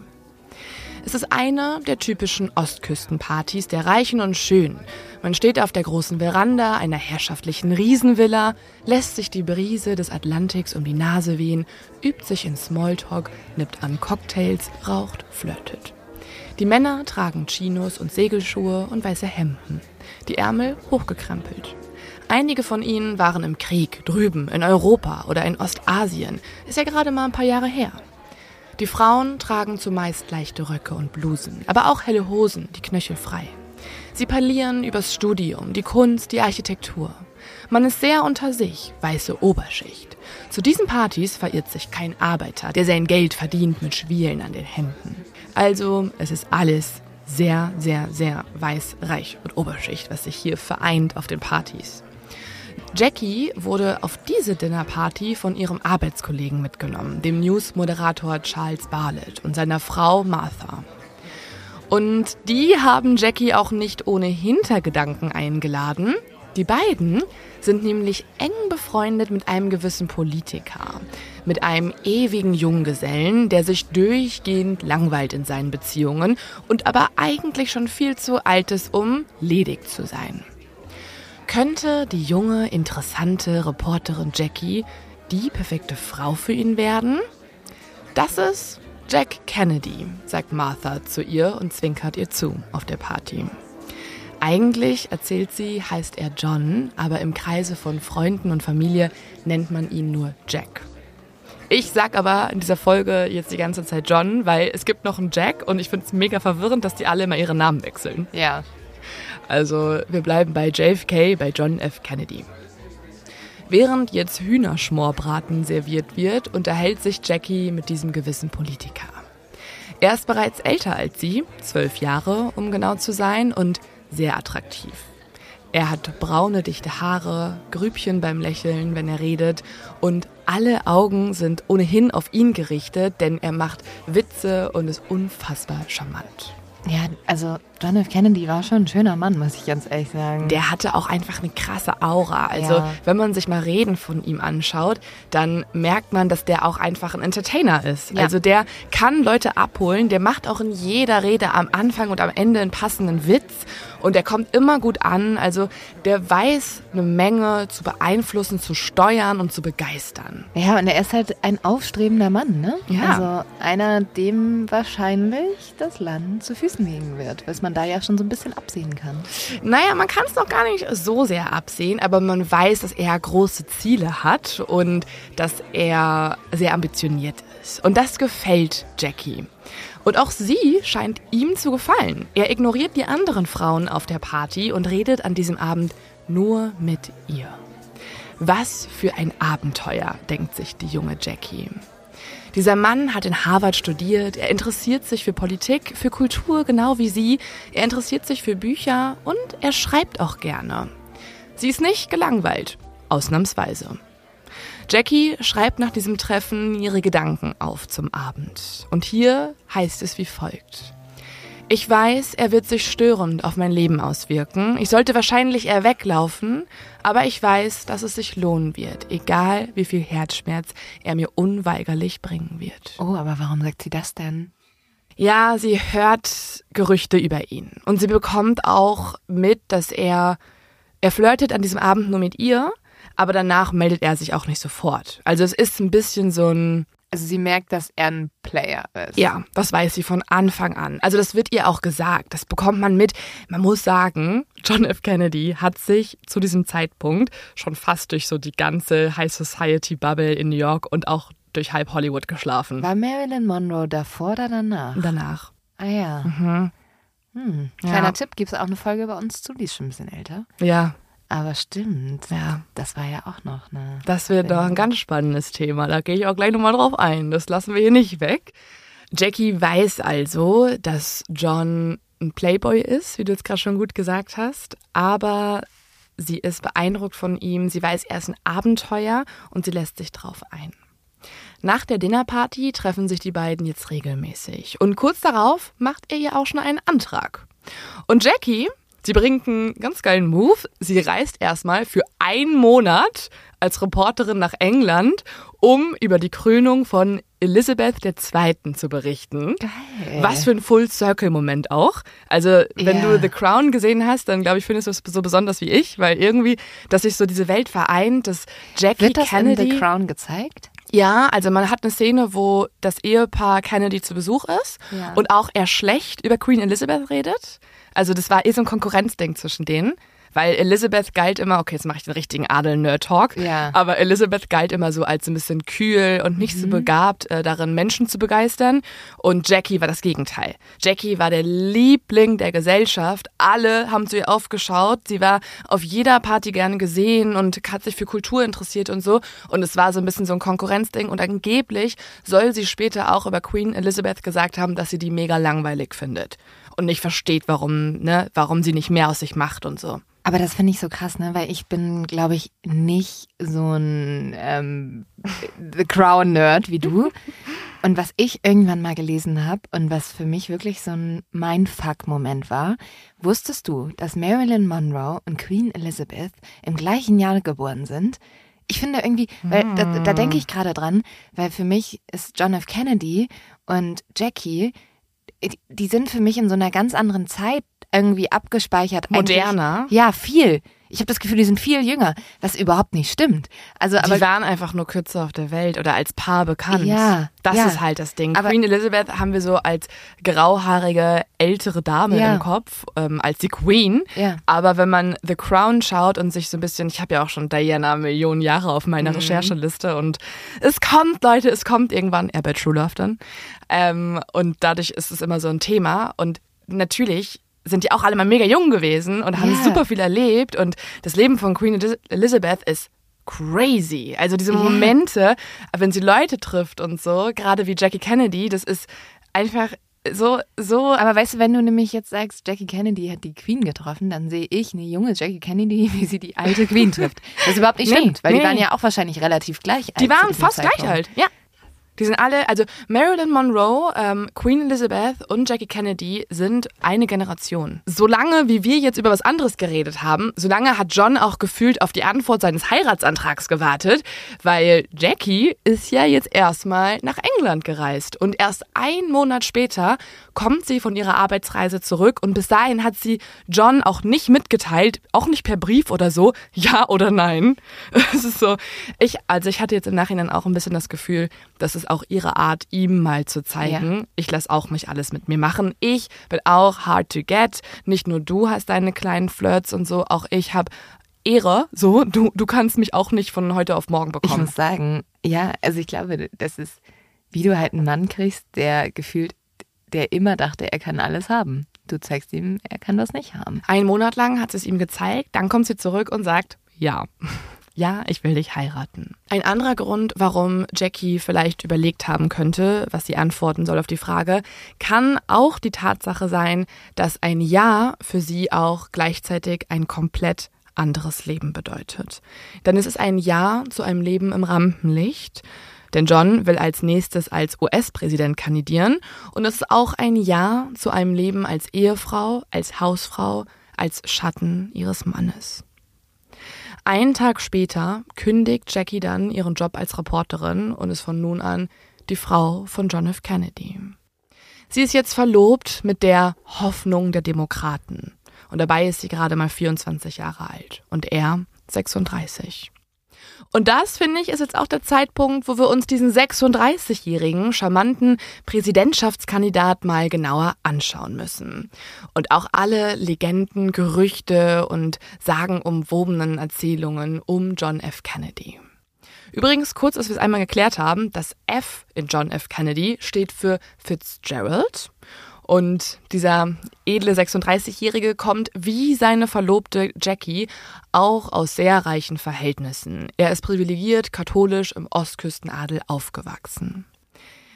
Es ist eine der typischen Ostküstenpartys der Reichen und Schönen. Man steht auf der großen Veranda einer herrschaftlichen Riesenvilla, lässt sich die Brise des Atlantiks um die Nase wehen, übt sich in Smalltalk, nippt an Cocktails, raucht, flirtet. Die Männer tragen Chinos und Segelschuhe und weiße Hemden, die Ärmel hochgekrempelt. Einige von ihnen waren im Krieg, drüben, in Europa oder in Ostasien. Ist ja gerade mal ein paar Jahre her. Die Frauen tragen zumeist leichte Röcke und Blusen, aber auch helle Hosen, die Knöchel frei. Sie parlieren übers Studium, die Kunst, die Architektur. Man ist sehr unter sich, weiße Oberschicht. Zu diesen Partys verirrt sich kein Arbeiter, der sein Geld verdient mit Schwielen an den Händen. Also, es ist alles sehr, sehr, sehr weiß, reich und Oberschicht, was sich hier vereint auf den Partys. Jackie wurde auf diese Dinnerparty von ihrem Arbeitskollegen mitgenommen, dem News-Moderator Charles Bartlett und seiner Frau Martha. Und die haben Jackie auch nicht ohne Hintergedanken eingeladen. Die beiden sind nämlich eng befreundet mit einem gewissen Politiker, mit einem ewigen Junggesellen, der sich durchgehend langweilt in seinen Beziehungen und aber eigentlich schon viel zu alt ist, um ledig zu sein. Könnte die junge, interessante Reporterin Jackie die perfekte Frau für ihn werden? Das ist Jack Kennedy, sagt Martha zu ihr und zwinkert ihr zu auf der Party. Eigentlich, erzählt sie, heißt er John, aber im Kreise von Freunden und Familie nennt man ihn nur Jack. Ich sag aber in dieser Folge jetzt die ganze Zeit John, weil es gibt noch einen Jack und ich finde es mega verwirrend, dass die alle immer ihre Namen wechseln. Ja. Also wir bleiben bei JFK, bei John F. Kennedy. Während jetzt Hühnerschmorbraten serviert wird, unterhält sich Jackie mit diesem gewissen Politiker. Er ist bereits älter als sie, zwölf Jahre, um genau zu sein, und sehr attraktiv. Er hat braune, dichte Haare, Grübchen beim Lächeln, wenn er redet, und alle Augen sind ohnehin auf ihn gerichtet, denn er macht Witze und ist unfassbar charmant. Ja, also John F. Kennedy war schon ein schöner Mann, muss ich ganz ehrlich sagen. Der hatte auch einfach eine krasse Aura. Also Ja. wenn man sich mal Reden von ihm anschaut, dann merkt man, dass der auch einfach ein Entertainer ist. Ja. Also der kann Leute abholen, der macht auch in jeder Rede am Anfang und am Ende einen passenden Witz und der kommt immer gut an. Also der weiß eine Menge zu beeinflussen, zu steuern und zu begeistern. Ja, und er ist halt ein aufstrebender Mann, ne? Ja. Also einer, dem wahrscheinlich das Land zu Füßen liegen wird, was man da ja schon so ein bisschen absehen kann. Naja, man kann es noch gar nicht so sehr absehen, aber man weiß, dass er große Ziele hat und dass er sehr ambitioniert ist. Und das gefällt Jackie. Und auch sie scheint ihm zu gefallen. Er ignoriert die anderen Frauen auf der Party und redet an diesem Abend nur mit ihr. Was für ein Abenteuer, denkt sich die junge Jackie. Dieser Mann hat in Harvard studiert, er interessiert sich für Politik, für Kultur, genau wie sie, er interessiert sich für Bücher und er schreibt auch gerne. Sie ist nicht gelangweilt, ausnahmsweise. Jackie schreibt nach diesem Treffen ihre Gedanken auf zum Abend. Und hier heißt es wie folgt. Ich weiß, er wird sich störend auf mein Leben auswirken. Ich sollte wahrscheinlich eher weglaufen, aber ich weiß, dass es sich lohnen wird, egal wie viel Herzschmerz er mir unweigerlich bringen wird. Oh, aber warum sagt sie das denn? Ja, sie hört Gerüchte über ihn und sie bekommt auch mit, dass er er flirtet an diesem Abend nur mit ihr, aber danach meldet er sich auch nicht sofort. Also es ist ein bisschen so ein Also sie merkt, dass er ein Player ist. ja, das weiß sie von Anfang an. Also das wird ihr auch gesagt. Das bekommt man mit. Man muss sagen, John F. Kennedy hat sich zu diesem Zeitpunkt schon fast durch so die ganze High Society Bubble in New York und auch durch halb Hollywood geschlafen. War Marilyn Monroe davor oder danach? Danach. Ah ja. Mhm. Hm. Ja. Kleiner Tipp, gibt es auch eine Folge bei uns zu, die ist schon ein bisschen älter. Ja, Aber stimmt. Ja. Das war ja auch noch eine. das wird doch ein ganz spannendes Thema. Da gehe ich auch gleich nochmal drauf ein. Das lassen wir hier nicht weg. Jackie weiß also, dass John ein Playboy ist, wie du jetzt gerade schon gut gesagt hast, aber sie ist beeindruckt von ihm. Sie weiß, er ist ein Abenteuer und sie lässt sich drauf ein. Nach der Dinnerparty treffen sich die beiden jetzt regelmäßig. Und kurz darauf macht er ihr auch schon einen Antrag. Und Jackie, sie bringt einen ganz geilen Move. Sie reist erstmal für einen Monat als Reporterin nach England, um über die Krönung von Elizabeth II. zu berichten. Geil. Was für ein Full-Circle-Moment auch. Also, wenn Ja. du The Crown gesehen hast, dann glaube ich, findest du es so besonders wie ich, weil irgendwie, dass sich so diese Welt vereint, dass Jackie Wird das Kennedy. in The Crown gezeigt? Ja, also man hat eine Szene, wo das Ehepaar Kennedy zu Besuch ist Ja. und auch er schlecht über Queen Elizabeth redet. Also das war eh so ein Konkurrenzding zwischen denen. Weil Elizabeth galt immer, okay, jetzt mache ich den richtigen Adel-Nerd-Talk, Ja. aber Elizabeth galt immer so als ein bisschen kühl und nicht so begabt äh, darin, Menschen zu begeistern. Und Jackie war das Gegenteil. Jackie war der Liebling der Gesellschaft. Alle haben zu ihr aufgeschaut. Sie war auf jeder Party gern gesehen und hat sich für Kultur interessiert und so. Und es war so ein bisschen so ein Konkurrenzding. Und angeblich soll sie später auch über Queen Elizabeth gesagt haben, dass sie die mega langweilig findet. Und nicht versteht, warum, ne, warum sie nicht mehr aus sich macht und so. Aber das finde ich so krass, ne? Weil ich bin, glaube ich, nicht so ein ähm, The Crown-Nerd wie du. Und was ich irgendwann mal gelesen habe und was für mich wirklich so ein Mindfuck-Moment war, wusstest du, dass Marilyn Monroe und Queen Elizabeth im gleichen Jahr geboren sind? Ich finde irgendwie, weil da, da denke ich gerade dran, weil für mich ist John F. Kennedy und Jackie, die- sind für mich in so einer ganz anderen Zeit irgendwie abgespeichert. Eigentlich- Moderner? ja, viel. Ich habe das Gefühl, die sind viel jünger, was überhaupt nicht stimmt. Also, aber die waren einfach nur kürzer auf der Welt oder als Paar bekannt. Ja, das ja. ist halt das Ding. Aber- Queen Elizabeth haben wir so als grauhaarige ältere Dame Ja. im Kopf, ähm, als die Queen. Ja. Aber wenn man The Crown schaut und sich so ein bisschen, ich habe ja auch schon Diana Millionen Jahre auf meiner Mhm. Rechercheliste und es kommt, Leute, es kommt irgendwann, er bei True Love dann. Ähm, und dadurch ist es immer so ein Thema. Und natürlich sind die auch alle mal mega jung gewesen und haben Ja. super viel erlebt. Und das Leben von Queen Elizabeth ist crazy. Also diese Ja. Momente, wenn sie Leute trifft und so, gerade wie Jackie Kennedy, das ist einfach so, so. Aber weißt du, wenn du nämlich jetzt sagst, Jackie Kennedy hat die Queen getroffen, dann sehe ich eine junge Jackie Kennedy, wie sie die alte Queen trifft. Das überhaupt nicht Nee, stimmt, weil nee. die waren ja auch wahrscheinlich relativ gleich alt. Die waren fast gleich Zeitpunkt. alt, ja. Die sind alle, also Marilyn Monroe, ähm, Queen Elizabeth und Jackie Kennedy sind eine Generation. Solange wie wir jetzt über was anderes geredet haben, solange hat John auch gefühlt auf die Antwort seines Heiratsantrags gewartet, weil Jackie ist ja jetzt erstmal nach England gereist und erst ein Monat später kommt sie von ihrer Arbeitsreise zurück und bis dahin hat sie John auch nicht mitgeteilt, auch nicht per Brief oder so, ja oder nein. Es ist so, ich, also ich hatte jetzt im Nachhinein auch ein bisschen das Gefühl, das ist auch ihre Art, ihm mal zu zeigen, ich lasse auch nicht alles mit mir machen. Ich bin auch hard to get. Nicht nur du hast deine kleinen Flirts und so, auch ich habe Ehre. So, du, du kannst mich auch nicht von heute auf morgen Ich bekommen. muss sagen, ja, also ich glaube, das ist, wie du halt einen Mann kriegst, der gefühlt, der immer dachte, er kann alles haben. Du zeigst ihm, er kann das nicht haben. Einen Monat lang hat sie es ihm gezeigt, dann kommt sie zurück und sagt, ja. Ja, ich will dich heiraten. Ein anderer Grund, warum Jackie vielleicht überlegt haben könnte, was sie antworten soll auf die Frage, kann auch die Tatsache sein, dass ein Ja für sie auch gleichzeitig ein komplett anderes Leben bedeutet. Denn es ist ein Ja zu einem Leben im Rampenlicht. Denn John will als nächstes als US-Präsident kandidieren und es ist auch ein Ja zu einem Leben als Ehefrau, als Hausfrau, als Schatten ihres Mannes. Einen Tag später kündigt Jackie dann ihren Job als Reporterin und ist von nun an die Frau von John F. Kennedy. Sie ist jetzt verlobt mit der Hoffnung der Demokraten. Und dabei ist sie gerade mal 24 Jahre alt und er 36. Und das, finde ich, ist jetzt auch der Zeitpunkt, wo wir uns diesen 36-jährigen, charmanten Präsidentschaftskandidat mal genauer anschauen müssen. Und auch alle Legenden, Gerüchte und sagenumwobenen Erzählungen um John F. Kennedy. Übrigens, kurz, dass wir es einmal geklärt haben, das F in John F. Kennedy steht für Fitzgerald. Und dieser edle 36-Jährige kommt wie seine Verlobte Jackie auch aus sehr reichen Verhältnissen. Er ist privilegiert, katholisch im Ostküstenadel aufgewachsen.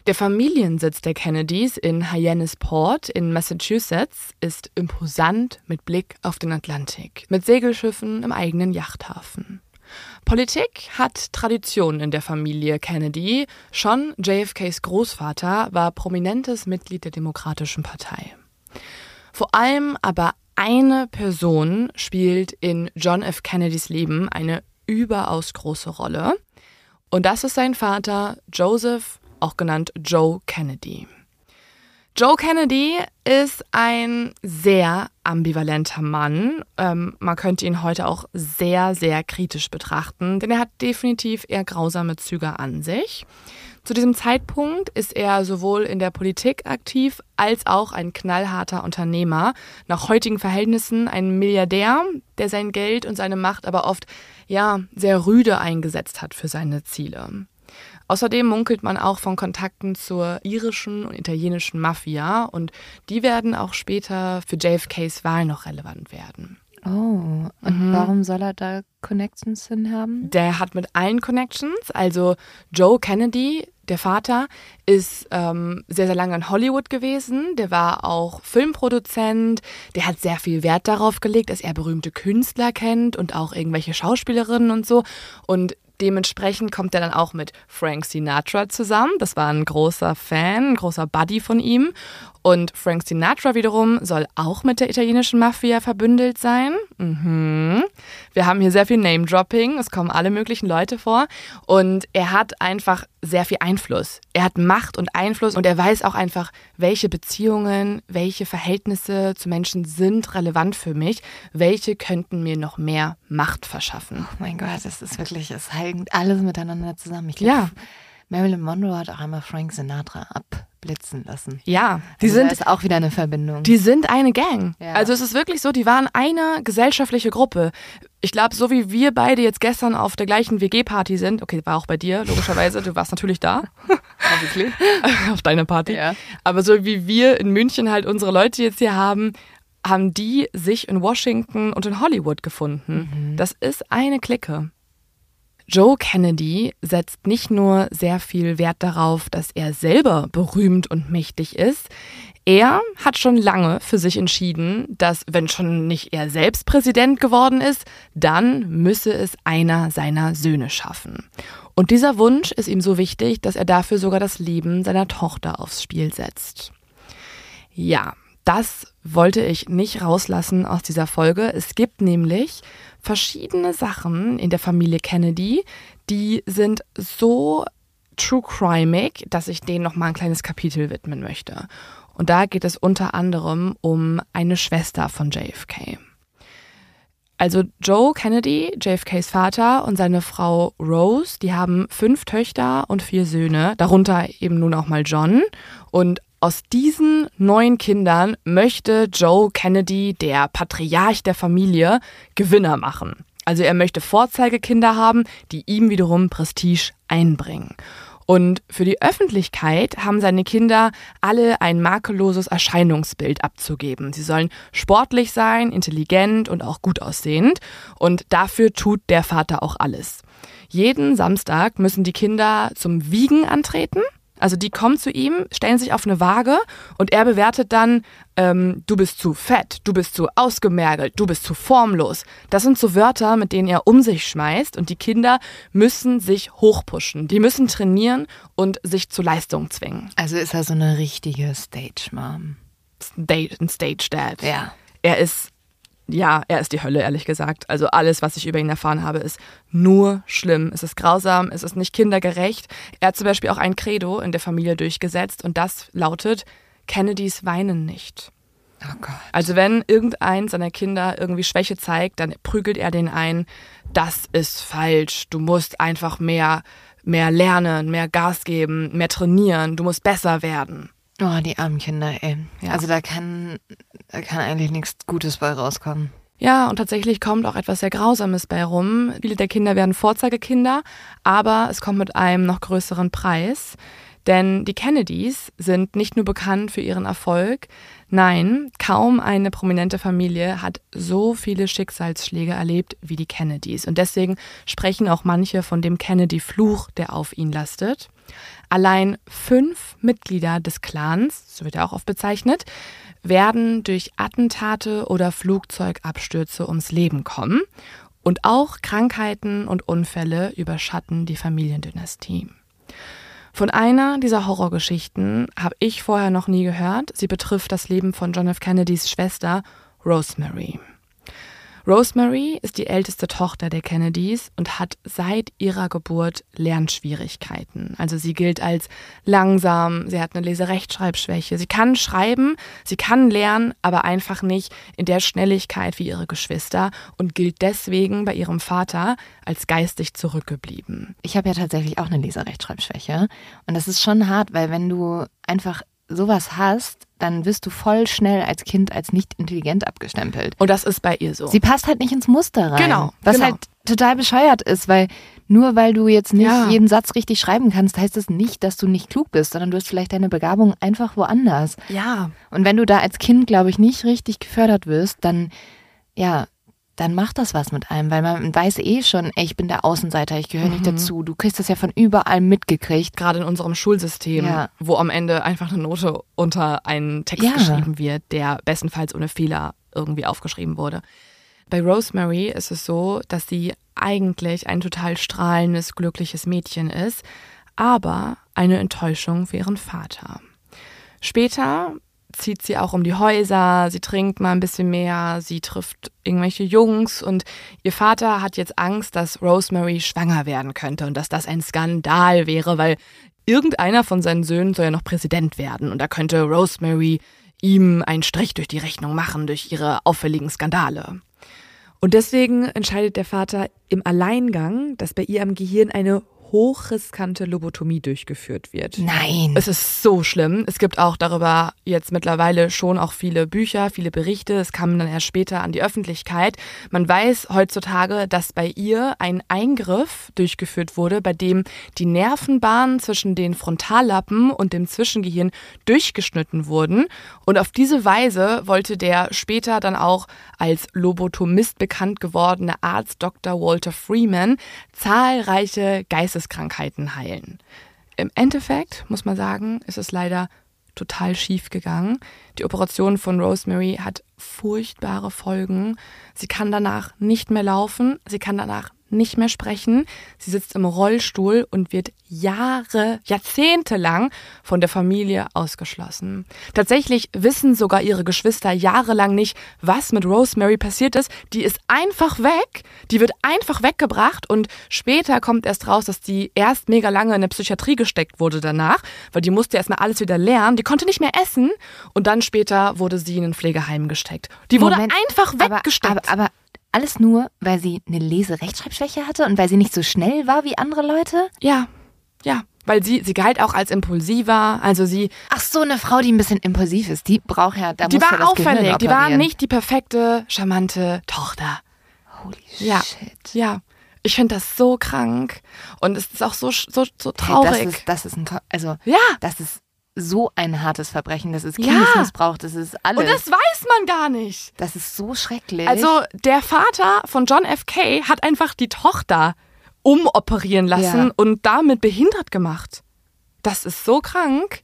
Der Familiensitz der Kennedys in Hyannisport in Massachusetts ist imposant mit Blick auf den Atlantik, mit Segelschiffen im eigenen Yachthafen. Politik hat Tradition in der Familie Kennedy. Schon JFKs Großvater war prominentes Mitglied der Demokratischen Partei. Vor allem aber eine Person spielt in John F. Kennedys Leben eine überaus große Rolle. Und das ist sein Vater Joseph, auch genannt Joe Kennedy. Joe Kennedy ist ein sehr ambivalenter Mann. Ähm, man könnte ihn heute auch sehr, sehr kritisch betrachten, denn er hat definitiv eher grausame Züge an sich. Zu diesem Zeitpunkt ist er sowohl in der Politik aktiv als auch ein knallharter Unternehmer. Nach heutigen Verhältnissen ein Milliardär, der sein Geld und seine Macht aber oft ja sehr rüde eingesetzt hat für seine Ziele. Außerdem munkelt man auch von Kontakten zur irischen und italienischen Mafia und die werden auch später für JFKs Wahl noch relevant werden. Oh, und warum soll er da Connections hin haben? Der hat mit allen Connections, also Joe Kennedy, der Vater, ist ähm, sehr, sehr lange in Hollywood gewesen. Der war auch Filmproduzent. Der hat sehr viel Wert darauf gelegt, dass er berühmte Künstler kennt und auch irgendwelche Schauspielerinnen und so. Und dementsprechend kommt er dann auch mit Frank Sinatra zusammen. Das war ein großer Fan, ein großer Buddy von ihm. Und Frank Sinatra wiederum soll auch mit der italienischen Mafia verbündelt sein. Mhm. Wir haben hier sehr viel Name-Dropping. Es kommen alle möglichen Leute vor. Und er hat einfach sehr viel Einfluss. Er hat Macht und Einfluss und er weiß auch einfach, welche Beziehungen, welche Verhältnisse zu Menschen sind relevant für mich, welche könnten mir noch mehr Macht verschaffen. Oh mein Gott, das ist wirklich, es hängt alles miteinander zusammen. Ich glaub, ja. Marilyn Monroe hat auch einmal Frank Sinatra abblitzen lassen. Ja, die also sind ist auch wieder eine Verbindung. Die sind eine Gang. Ja. Also es ist wirklich so, die waren eine gesellschaftliche Gruppe. Ich glaube, so wie wir beide jetzt gestern auf der gleichen WG-Party sind, okay, war auch bei dir, logischerweise, du warst natürlich da. auf deiner Party. Ja. Aber so wie wir in München halt unsere Leute jetzt hier haben, haben die sich in Washington und in Hollywood gefunden. Mhm. Das ist eine Clique. Joe Kennedy setzt nicht nur sehr viel Wert darauf, dass er selber berühmt und mächtig ist, er hat schon lange für sich entschieden, dass wenn schon nicht er selbst Präsident geworden ist, dann müsse es einer seiner Söhne schaffen. Und dieser Wunsch ist ihm so wichtig, dass er dafür sogar das Leben seiner Tochter aufs Spiel setzt. Ja, das wollte ich nicht rauslassen aus dieser Folge. Es gibt nämlich verschiedene Sachen in der Familie Kennedy, die sind so true crimig, dass ich denen noch mal ein kleines Kapitel widmen möchte. Und da geht es unter anderem um eine Schwester von JFK. Also Joe Kennedy, JFKs Vater und seine Frau Rose, die haben fünf Töchter und vier Söhne, darunter eben nun auch mal John. Und aus diesen neun Kindern möchte Joe Kennedy, der Patriarch der Familie, Gewinner machen. Also er möchte Vorzeigekinder haben, die ihm wiederum Prestige einbringen. Und für die Öffentlichkeit haben seine Kinder alle ein makelloses Erscheinungsbild abzugeben. Sie sollen sportlich sein, intelligent und auch gut aussehend. Und dafür tut der Vater auch alles. Jeden Samstag müssen die Kinder zum Wiegen antreten also die kommen zu ihm, stellen sich auf eine Waage und er bewertet dann, ähm, du bist zu fett, du bist zu ausgemergelt, du bist zu formlos. Das sind so Wörter, mit denen er um sich schmeißt und die Kinder müssen sich hochpushen. Die müssen trainieren und sich zu Leistung zwingen. Also ist er so eine richtige Stage-Mom. Ein Stage-Dad. Ja. Er ist ja, er ist die Hölle, ehrlich gesagt. Also alles, was ich über ihn erfahren habe, ist nur schlimm. Es ist grausam, es ist nicht kindergerecht. Er hat zum Beispiel auch ein Credo in der Familie durchgesetzt und das lautet, Kennedys weinen nicht. Oh Gott. Also wenn irgendein seiner Kinder irgendwie Schwäche zeigt, dann prügelt er den ein, das ist falsch, du musst einfach mehr, mehr lernen, mehr Gas geben, mehr trainieren, du musst besser werden. Oh, die armen Kinder, ey. Ja. Also da kann, da kann eigentlich nichts Gutes bei rauskommen. Ja, und tatsächlich kommt auch etwas sehr Grausames bei rum. Viele der Kinder werden Vorzeigekinder, aber es kommt mit einem noch größeren Preis. Denn die Kennedys sind nicht nur bekannt für ihren Erfolg, nein, kaum eine prominente Familie hat so viele Schicksalsschläge erlebt wie die Kennedys. Und deswegen sprechen auch manche von dem Kennedy-Fluch, der auf ihn lastet. Allein fünf Mitglieder des Clans, so wird er auch oft bezeichnet, werden durch Attentate oder Flugzeugabstürze ums Leben kommen. Und auch Krankheiten und Unfälle überschatten die Familiendynastie. Von einer dieser Horrorgeschichten habe ich vorher noch nie gehört. Sie betrifft das Leben von John F. Kennedys Schwester Rosemary. Rosemary ist die älteste Tochter der Kennedys und hat seit ihrer Geburt Lernschwierigkeiten. Also sie gilt als langsam, sie hat eine Leserechtschreibschwäche. Sie kann schreiben, sie kann lernen, aber einfach nicht in der Schnelligkeit wie ihre Geschwister und gilt deswegen bei ihrem Vater als geistig zurückgeblieben. Ich habe ja tatsächlich auch eine Leserechtschreibschwäche und das ist schon hart, weil wenn du einfach sowas hast, dann wirst du voll schnell als Kind als nicht intelligent abgestempelt. Und das ist bei ihr so. Sie passt halt nicht ins Muster rein. Genau. Was genau. halt total bescheuert ist, weil nur weil du jetzt nicht ja. jeden Satz richtig schreiben kannst, heißt das nicht, dass du nicht klug bist, sondern du hast vielleicht deine Begabung einfach woanders. Ja. Und wenn du da als Kind, glaube ich, nicht richtig gefördert wirst, dann ja, dann macht das was mit einem, weil man weiß eh schon, ey, ich bin der Außenseiter, ich gehöre mhm. nicht dazu. Du kriegst das ja von überall mitgekriegt. Gerade in unserem Schulsystem, ja. wo am Ende einfach eine Note unter einen Text ja. geschrieben wird, der bestenfalls ohne Fehler irgendwie aufgeschrieben wurde. Bei Rosemary ist es so, dass sie eigentlich ein total strahlendes, glückliches Mädchen ist, aber eine Enttäuschung für ihren Vater. Später zieht sie auch um die Häuser, sie trinkt mal ein bisschen mehr, sie trifft irgendwelche Jungs und ihr Vater hat jetzt Angst, dass Rosemary schwanger werden könnte und dass das ein Skandal wäre, weil irgendeiner von seinen Söhnen soll ja noch Präsident werden und da könnte Rosemary ihm einen Strich durch die Rechnung machen durch ihre auffälligen Skandale. Und deswegen entscheidet der Vater im Alleingang, dass bei ihr am Gehirn eine hochriskante Lobotomie durchgeführt wird. Nein. Es ist so schlimm. Es gibt auch darüber jetzt mittlerweile schon auch viele Bücher, viele Berichte. Es kam dann erst später an die Öffentlichkeit. Man weiß heutzutage, dass bei ihr ein Eingriff durchgeführt wurde, bei dem die Nervenbahnen zwischen den Frontallappen und dem Zwischengehirn durchgeschnitten wurden. Und auf diese Weise wollte der später dann auch als Lobotomist bekannt gewordene Arzt Dr. Walter Freeman zahlreiche Geisteskrankheiten heilen. Im Endeffekt muss man sagen, ist es leider total schief gegangen. Die Operation von Rosemary hat furchtbare Folgen. Sie kann danach nicht mehr laufen, sie kann danach nicht mehr sprechen. Sie sitzt im Rollstuhl und wird Jahre, Jahrzehnte lang von der Familie ausgeschlossen. Tatsächlich wissen sogar ihre Geschwister jahrelang nicht, was mit Rosemary passiert ist. Die ist einfach weg. Die wird einfach weggebracht und später kommt erst raus, dass die erst mega lange in der Psychiatrie gesteckt wurde danach, weil die musste erstmal alles wieder lernen. Die konnte nicht mehr essen und dann später wurde sie in ein Pflegeheim gesteckt. Die wurde Moment, einfach weggesteckt. Aber, aber, aber alles nur, weil sie eine Lese-Rechtschreibschwäche hatte und weil sie nicht so schnell war wie andere Leute? Ja, ja. Weil sie, sie galt auch als impulsiver, also sie. Ach so, eine Frau, die ein bisschen impulsiv ist, die braucht ja, da Die muss ja war das Gehirn auffällig, die war nicht die perfekte, charmante Tochter. Holy Ja. shit. Ja. Ich finde das so krank. Und es ist auch so, so, so Hey, traurig. das ist, das ist ein, also, ja. das ist so ein hartes Verbrechen. Das ist Ja. Kindesmissbrauch, das ist alles. Und das weiß man gar nicht. das ist so schrecklich. Also der Vater von John F. K. hat einfach die Tochter umoperieren lassen Ja. und damit behindert gemacht. Das ist so krank.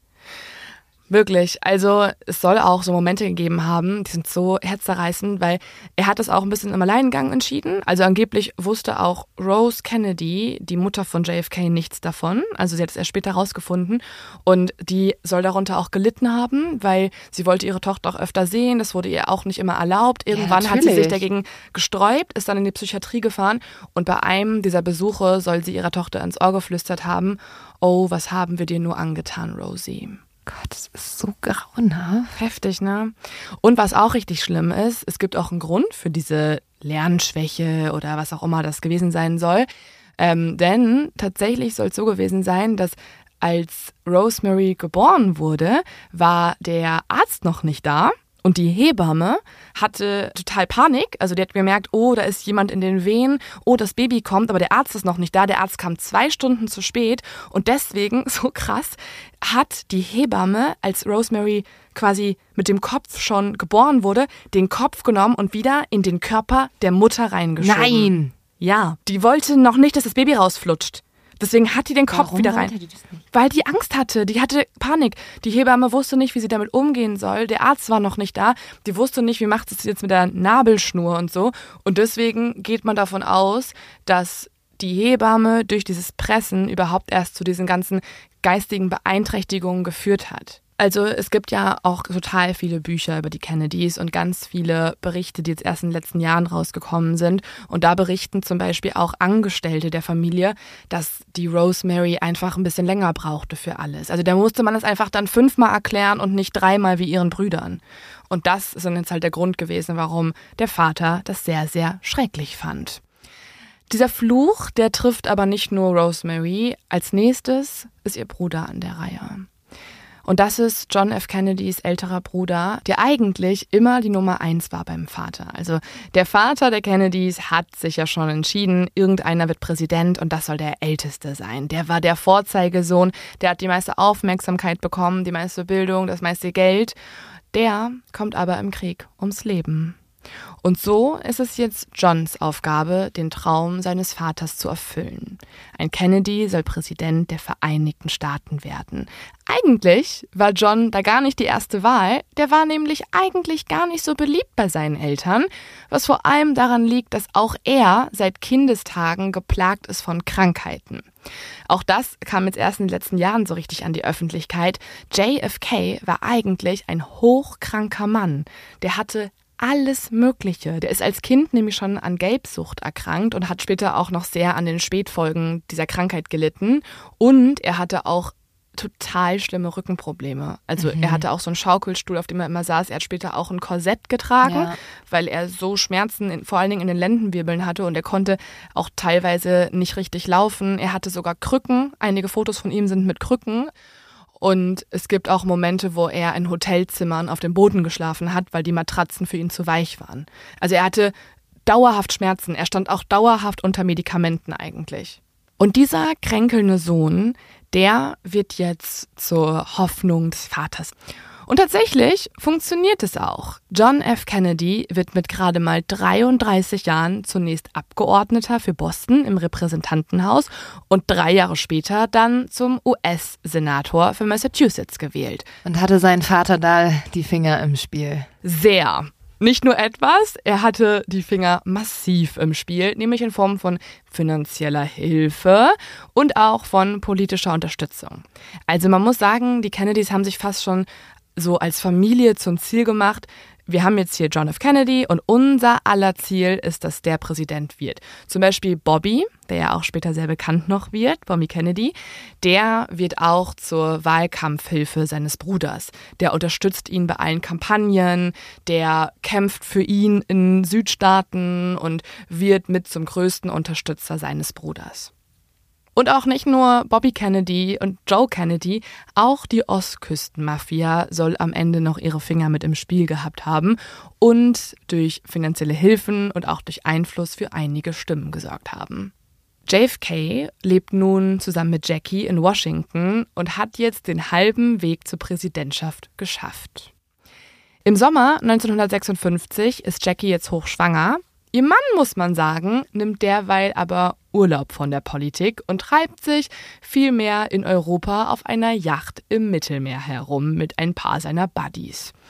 Wirklich. Also es soll auch so Momente gegeben haben, die sind so herzzerreißend, weil er hat das auch ein bisschen im Alleingang entschieden. Also angeblich wusste auch Rose Kennedy, die Mutter von JFK, nichts davon. Also sie hat es erst später rausgefunden. Und die soll darunter auch gelitten haben, weil sie wollte ihre Tochter auch öfter sehen. Das wurde ihr auch nicht immer erlaubt. Irgendwann hat sie sich dagegen gesträubt, ist dann in die Psychiatrie gefahren und bei einem dieser Besuche soll sie ihrer Tochter ins Ohr geflüstert haben, oh, was haben wir dir nur angetan, Rosie? Gott, das ist so grauenhaft. Heftig, ne? Und was auch richtig schlimm ist, es gibt auch einen Grund für diese Lernschwäche oder was auch immer das gewesen sein soll. Ähm, denn tatsächlich soll es so gewesen sein, dass als Rosemary geboren wurde, war der Arzt noch nicht da. Und die Hebamme hatte total Panik. Also die hat gemerkt, oh, da ist jemand in den Wehen, oh, das Baby kommt, aber der Arzt ist noch nicht da. Der Arzt kam zwei Stunden zu spät. Und deswegen, so krass, hat die Hebamme, als Rosemary quasi mit dem Kopf schon geboren wurde, den Kopf genommen und wieder in den Körper der Mutter reingeschoben. Nein! Ja, die wollte noch nicht, dass das Baby rausflutscht. Deswegen hat die den Kopf Warum wieder rein. die? Weil die Angst hatte, die hatte Panik. Die Hebamme wusste nicht, wie sie damit umgehen soll. Der Arzt war noch nicht da. Die wusste nicht, wie macht es jetzt mit der Nabelschnur und so. Und deswegen geht man davon aus, dass die Hebamme durch dieses Pressen überhaupt erst zu diesen ganzen geistigen Beeinträchtigungen geführt hat. Also es gibt ja auch total viele Bücher über die Kennedys und ganz viele Berichte, die jetzt erst in den letzten Jahren rausgekommen sind. Und da berichten zum Beispiel auch Angestellte der Familie, dass die Rosemary einfach ein bisschen länger brauchte für alles. Also da musste man es einfach dann fünfmal erklären und nicht dreimal wie ihren Brüdern. Und das ist dann jetzt halt der Grund gewesen, warum der Vater das sehr, sehr schrecklich fand. Dieser Fluch, der trifft aber nicht nur Rosemary. Als nächstes ist ihr Bruder an der Reihe. Und das ist John F. Kennedys älterer Bruder, der eigentlich immer die Nummer eins war beim Vater. Also der Vater der Kennedys hat sich ja schon entschieden, irgendeiner wird Präsident und das soll der Älteste sein. Der war der Vorzeigesohn, der hat die meiste Aufmerksamkeit bekommen, die meiste Bildung, das meiste Geld. Der kommt aber im Krieg ums Leben. Und so ist es jetzt Johns Aufgabe, den Traum seines Vaters zu erfüllen. Ein Kennedy soll Präsident der Vereinigten Staaten werden. Eigentlich war John da gar nicht die erste Wahl, der war nämlich eigentlich gar nicht so beliebt bei seinen Eltern, was vor allem daran liegt, dass auch er seit Kindestagen geplagt ist von Krankheiten. Auch das kam jetzt erst in den letzten Jahren so richtig an die Öffentlichkeit. JFK war eigentlich ein hochkranker Mann. Der hatte alles Mögliche. Der ist als Kind nämlich schon an Gelbsucht erkrankt und hat später auch noch sehr an den Spätfolgen dieser Krankheit gelitten. Und er hatte auch total schlimme Rückenprobleme. Also mhm. er hatte auch so einen Schaukelstuhl, auf dem er immer saß. Er hat später auch ein Korsett getragen, ja. weil er so Schmerzen in, vor allen Dingen in den Lendenwirbeln hatte und er konnte auch teilweise nicht richtig laufen. Er hatte sogar Krücken. Einige Fotos von ihm sind mit Krücken. Und es gibt auch Momente, wo er in Hotelzimmern auf dem Boden geschlafen hat, weil die Matratzen für ihn zu weich waren. Also er hatte dauerhaft Schmerzen. Er stand auch dauerhaft unter Medikamenten eigentlich. Und dieser kränkelnde Sohn, der wird jetzt zur Hoffnung des Vaters. Und tatsächlich funktioniert es auch. John F. Kennedy wird mit gerade mal 33 Jahren zunächst Abgeordneter für Boston im Repräsentantenhaus und drei Jahre später dann zum US-Senator für Massachusetts gewählt. Und hatte sein Vater da die Finger im Spiel? Sehr. Nicht nur etwas, er hatte die Finger massiv im Spiel, nämlich in Form von finanzieller Hilfe und auch von politischer Unterstützung. Also man muss sagen, die Kennedys haben sich fast schon so als Familie zum Ziel gemacht, wir haben jetzt hier John F. Kennedy und unser aller Ziel ist, dass der Präsident wird. Zum Beispiel Bobby, der ja auch später sehr bekannt noch wird, Bobby Kennedy, der wird auch zur Wahlkampfhilfe seines Bruders. Der unterstützt ihn bei allen Kampagnen, der kämpft für ihn in Südstaaten und wird mit zum größten Unterstützer seines Bruders. Und auch nicht nur Bobby Kennedy und Joe Kennedy, auch die Ostküstenmafia soll am Ende noch ihre Finger mit im Spiel gehabt haben und durch finanzielle Hilfen und auch durch Einfluss für einige Stimmen gesorgt haben. JFK lebt nun zusammen mit Jackie in Washington und hat jetzt den halben Weg zur Präsidentschaft geschafft. Im Sommer 1956 ist Jackie jetzt hochschwanger Ihr Mann, muss man sagen, nimmt derweil aber Urlaub von der Politik und treibt sich vielmehr in Europa auf einer Yacht im Mittelmeer herum mit ein paar seiner Buddies.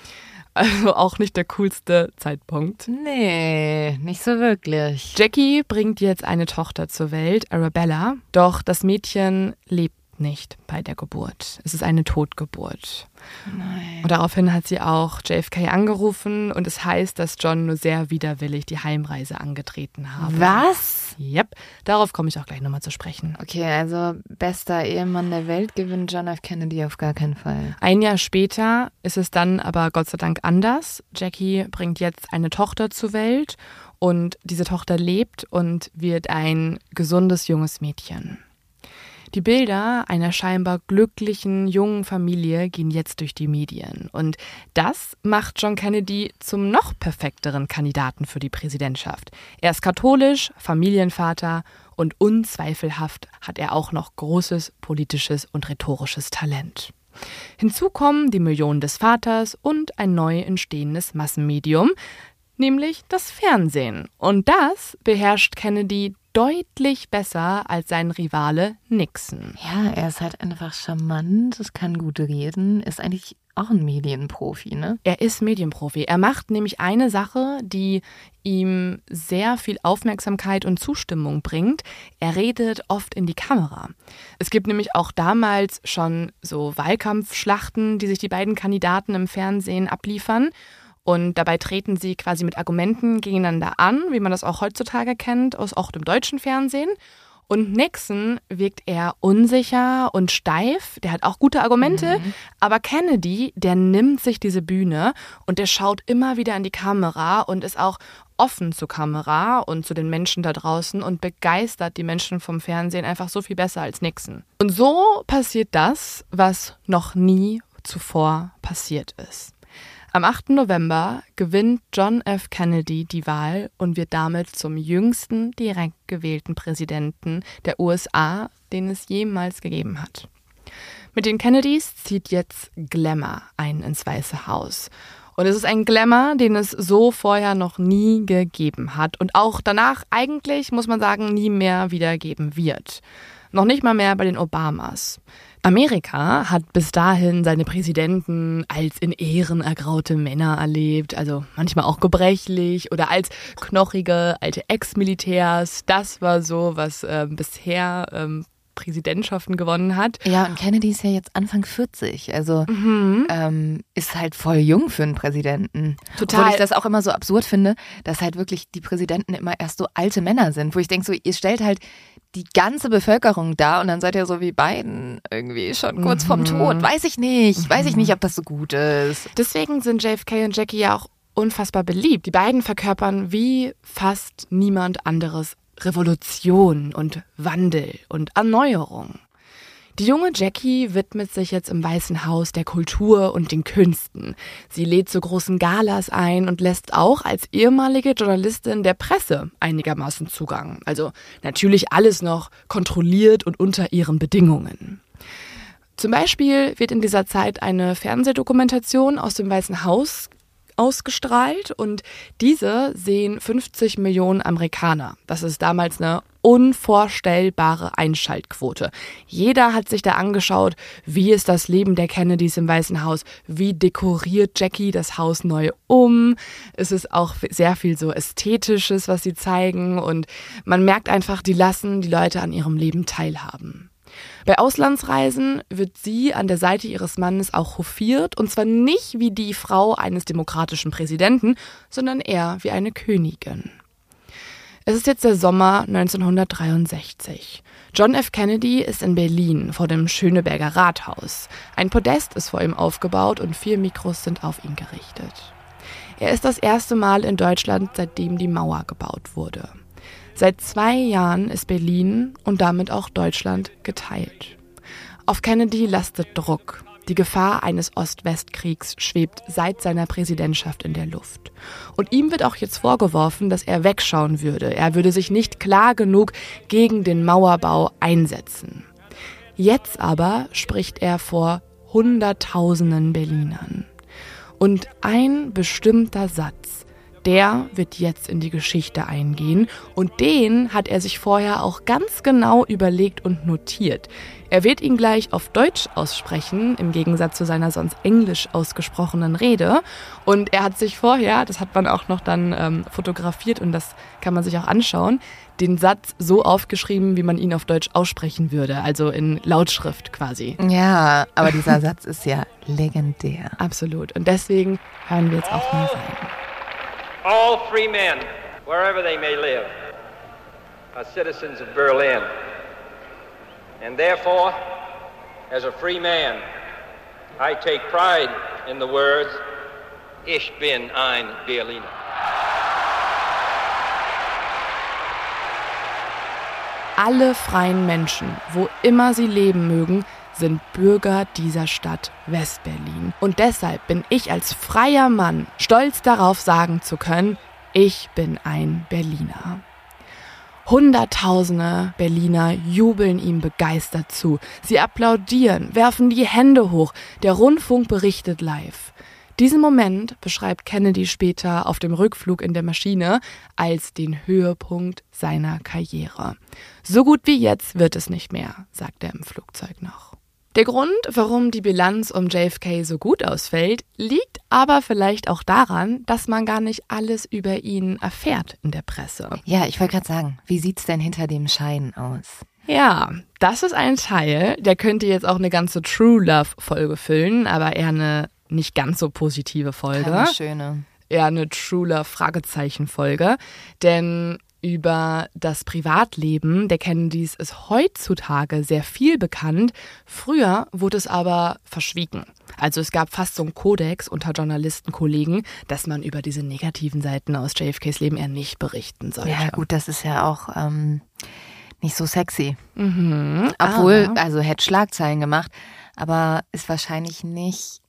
Also auch nicht der coolste Zeitpunkt. Nee, nicht so wirklich. Jackie bringt jetzt eine Tochter zur Welt, Arabella, doch das Mädchen lebt nicht bei der Geburt. Es ist eine Totgeburt. Nein. Und daraufhin hat sie auch JFK angerufen und es heißt, dass John nur sehr widerwillig die Heimreise angetreten habe. Was? Yep. Darauf komme ich auch gleich nochmal zu sprechen. Okay, also bester Ehemann der Welt gewinnt John F. Kennedy auf gar keinen Fall. Ein Jahr später ist es dann aber Gott sei Dank anders. Jackie bringt jetzt eine Tochter zur Welt und diese Tochter lebt und wird ein gesundes junges Mädchen. Die Bilder einer scheinbar glücklichen jungen Familie gehen jetzt durch die Medien. Und das macht John Kennedy zum noch perfekteren Kandidaten für die Präsidentschaft. Er ist katholisch, Familienvater und unzweifelhaft hat er auch noch großes politisches und rhetorisches Talent. Hinzu kommen die Millionen des Vaters und ein neu entstehendes Massenmedium, nämlich das Fernsehen. Und das beherrscht Kennedy deutlich besser als sein Rivale Nixon. Ja, er ist halt einfach charmant, es kann gut reden, ist eigentlich auch ein Medienprofi, ne? Er ist Medienprofi. Er macht nämlich eine Sache, die ihm sehr viel Aufmerksamkeit und Zustimmung bringt. Er redet oft in die Kamera. Es gibt nämlich auch damals schon so Wahlkampfschlachten, die sich die beiden Kandidaten im Fernsehen abliefern. Und dabei treten sie quasi mit Argumenten gegeneinander an, wie man das auch heutzutage kennt, aus auch dem deutschen Fernsehen. Und Nixon wirkt eher unsicher und steif. Der hat auch gute Argumente. Mhm. Aber Kennedy, der nimmt sich diese Bühne und der schaut immer wieder in die Kamera und ist auch offen zur Kamera und zu den Menschen da draußen und begeistert die Menschen vom Fernsehen einfach so viel besser als Nixon. Und so passiert das, was noch nie zuvor passiert ist. Am 8. November gewinnt John F. Kennedy die Wahl und wird damit zum jüngsten direkt gewählten Präsidenten der USA, den es jemals gegeben hat. Mit den Kennedys zieht jetzt Glamour ein ins Weiße Haus. Und es ist ein Glamour, den es so vorher noch nie gegeben hat und auch danach eigentlich, muss man sagen, nie mehr wieder geben wird. Noch nicht mal mehr bei den Obamas. Amerika hat bis dahin seine Präsidenten als in Ehren ergraute Männer erlebt, also manchmal auch gebrechlich oder als knochige alte Ex-Militärs. Das war so, was äh, bisher ähm, Präsidentschaften gewonnen hat. Ja, und Kennedy ist ja jetzt Anfang 40, also mhm. ähm, ist halt voll jung für einen Präsidenten. Total. Obwohl ich das auch immer so absurd finde, dass halt wirklich die Präsidenten immer erst so alte Männer sind, wo ich denke so, ihr stellt halt die ganze Bevölkerung da und dann seid ihr so wie Biden irgendwie schon kurz mhm. vorm Tod. Weiß ich nicht, mhm. weiß ich nicht, ob das so gut ist. Deswegen sind JFK und Jackie ja auch unfassbar beliebt. Die beiden verkörpern wie fast niemand anderes Revolution und Wandel und Erneuerung. Die junge Jackie widmet sich jetzt im Weißen Haus der Kultur und den Künsten. Sie lädt zu großen Galas ein und lässt auch als ehemalige Journalistin der Presse einigermaßen Zugang. Also natürlich alles noch kontrolliert und unter ihren Bedingungen. Zum Beispiel wird in dieser Zeit eine Fernsehdokumentation aus dem Weißen Haus ausgestrahlt und diese sehen 50 Millionen Amerikaner. Das ist damals eine unvorstellbare Einschaltquote. Jeder hat sich da angeschaut, wie ist das Leben der Kennedys im Weißen Haus, wie dekoriert Jackie das Haus neu um. Es ist auch sehr viel so ästhetisches, was sie zeigen und man merkt einfach, die lassen die Leute an ihrem Leben teilhaben. Bei Auslandsreisen wird sie an der Seite ihres Mannes auch hofiert, und zwar nicht wie die Frau eines demokratischen Präsidenten, sondern eher wie eine Königin. Es ist jetzt der Sommer 1963. John F. Kennedy ist in Berlin vor dem Schöneberger Rathaus. Ein Podest ist vor ihm aufgebaut und vier Mikros sind auf ihn gerichtet. Er ist das erste Mal in Deutschland, seitdem die Mauer gebaut wurde. Seit zwei Jahren ist Berlin und damit auch Deutschland geteilt. Auf Kennedy lastet Druck. Die Gefahr eines Ost-West-Kriegs schwebt seit seiner Präsidentschaft in der Luft. Und ihm wird auch jetzt vorgeworfen, dass er wegschauen würde. Er würde sich nicht klar genug gegen den Mauerbau einsetzen. Jetzt aber spricht er vor Hunderttausenden Berlinern. Und ein bestimmter Satz der wird jetzt in die Geschichte eingehen und den hat er sich vorher auch ganz genau überlegt und notiert. Er wird ihn gleich auf Deutsch aussprechen, im Gegensatz zu seiner sonst englisch ausgesprochenen Rede. Und er hat sich vorher, das hat man auch noch dann ähm, fotografiert und das kann man sich auch anschauen, den Satz so aufgeschrieben, wie man ihn auf Deutsch aussprechen würde, also in Lautschrift quasi. Ja, aber dieser Satz ist ja legendär. Absolut. Und deswegen hören wir jetzt auch mal rein. All free men, wherever they may live, are citizens of Berlin. And therefore, as a free man, I take pride in the words, Ich bin ein Berliner. Alle freien Menschen, wo immer sie leben mögen, sind Bürger dieser Stadt Westberlin. Und deshalb bin ich als freier Mann stolz darauf sagen zu können, ich bin ein Berliner. Hunderttausende Berliner jubeln ihm begeistert zu. Sie applaudieren, werfen die Hände hoch. Der Rundfunk berichtet live. Diesen Moment beschreibt Kennedy später auf dem Rückflug in der Maschine als den Höhepunkt seiner Karriere. So gut wie jetzt wird es nicht mehr, sagt er im Flugzeug noch. Der Grund, warum die Bilanz um JFK so gut ausfällt, liegt aber vielleicht auch daran, dass man gar nicht alles über ihn erfährt in der Presse. Ja, ich wollte gerade sagen, wie sieht's denn hinter dem Schein aus? Ja, das ist ein Teil, der könnte jetzt auch eine ganze True Love Folge füllen, aber eher eine nicht ganz so positive Folge. Keine schöne. Eher eine True Love Fragezeichen Folge, denn über das Privatleben der Kennedys ist heutzutage sehr viel bekannt. Früher wurde es aber verschwiegen. Also es gab fast so einen Kodex unter Journalistenkollegen, dass man über diese negativen Seiten aus JFKs Leben eher nicht berichten sollte. Ja gut, das ist ja auch ähm, nicht so sexy. Mhm, Obwohl, aber. also hätte Schlagzeilen gemacht, aber ist wahrscheinlich nicht,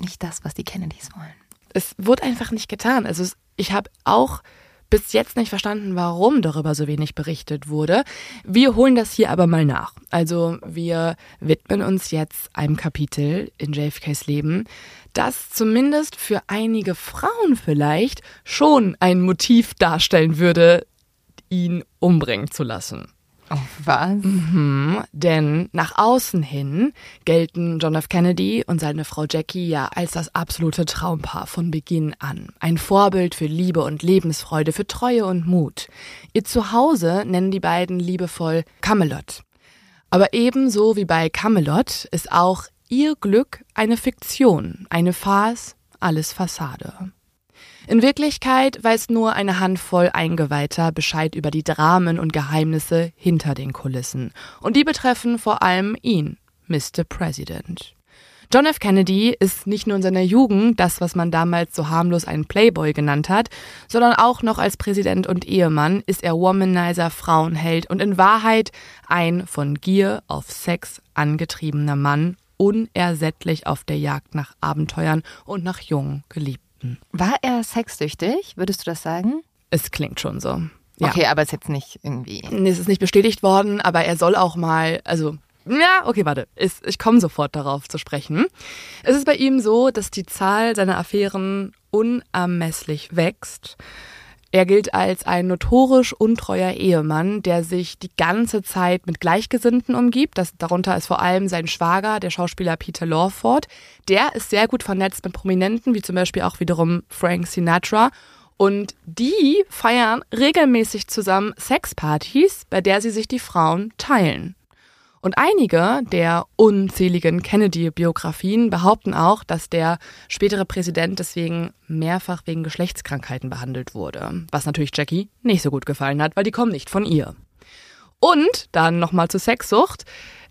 nicht das, was die Kennedys wollen. Es wurde einfach nicht getan. Also ich habe auch bis jetzt nicht verstanden, warum darüber so wenig berichtet wurde. Wir holen das hier aber mal nach. Also wir widmen uns jetzt einem Kapitel in JFKs Leben, das zumindest für einige Frauen vielleicht schon ein Motiv darstellen würde, ihn umbringen zu lassen. Oh, was? Mhm, denn nach außen hin gelten John F. Kennedy und seine Frau Jackie ja als das absolute Traumpaar von Beginn an. Ein Vorbild für Liebe und Lebensfreude, für Treue und Mut. Ihr Zuhause nennen die beiden liebevoll Camelot. Aber ebenso wie bei Camelot ist auch ihr Glück eine Fiktion, eine Farce, alles Fassade. In Wirklichkeit weiß nur eine Handvoll Eingeweihter Bescheid über die Dramen und Geheimnisse hinter den Kulissen. Und die betreffen vor allem ihn, Mr. President. John F. Kennedy ist nicht nur in seiner Jugend das, was man damals so harmlos einen Playboy genannt hat, sondern auch noch als Präsident und Ehemann ist er Womanizer, Frauenheld und in Wahrheit ein von Gier auf Sex angetriebener Mann, unersättlich auf der Jagd nach Abenteuern und nach jungen Geliebten. War er sexsüchtig? Würdest du das sagen? Es klingt schon so. Ja. Okay, aber es ist jetzt nicht irgendwie. Nee, es ist nicht bestätigt worden, aber er soll auch mal, also ja, okay, warte. Ich komme sofort darauf zu sprechen. Es ist bei ihm so, dass die Zahl seiner Affären unermesslich wächst. Er gilt als ein notorisch untreuer Ehemann, der sich die ganze Zeit mit Gleichgesinnten umgibt. Das, darunter ist vor allem sein Schwager, der Schauspieler Peter Lawford. Der ist sehr gut vernetzt mit Prominenten, wie zum Beispiel auch wiederum Frank Sinatra. Und die feiern regelmäßig zusammen Sexpartys, bei der sie sich die Frauen teilen. Und einige der unzähligen Kennedy-Biografien behaupten auch, dass der spätere Präsident deswegen mehrfach wegen Geschlechtskrankheiten behandelt wurde. Was natürlich Jackie nicht so gut gefallen hat, weil die kommen nicht von ihr. Und dann nochmal zur Sexsucht.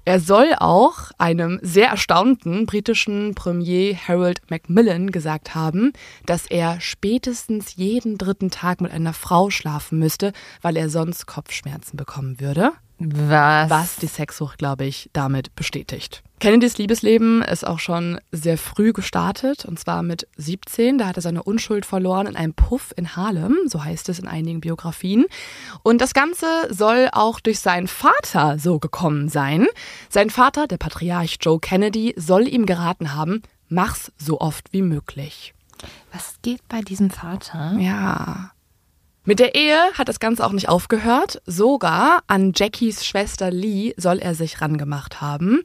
Er soll auch einem sehr erstaunten britischen Premier Harold Macmillan gesagt haben, dass er spätestens jeden dritten Tag mit einer Frau schlafen müsste, weil er sonst Kopfschmerzen bekommen würde. Was? Was die Sexsucht, glaube ich, damit bestätigt. Kennedys Liebesleben ist auch schon sehr früh gestartet, und zwar mit 17. Da hat er seine Unschuld verloren in einem Puff in Harlem, so heißt es in einigen Biografien. Und das Ganze soll auch durch seinen Vater so gekommen sein. Sein Vater, der Patriarch Joe Kennedy, soll ihm geraten haben, mach's so oft wie möglich. Was geht bei diesem Vater? Ja. Mit der Ehe hat das Ganze auch nicht aufgehört. Sogar an Jackies Schwester Lee soll er sich rangemacht haben.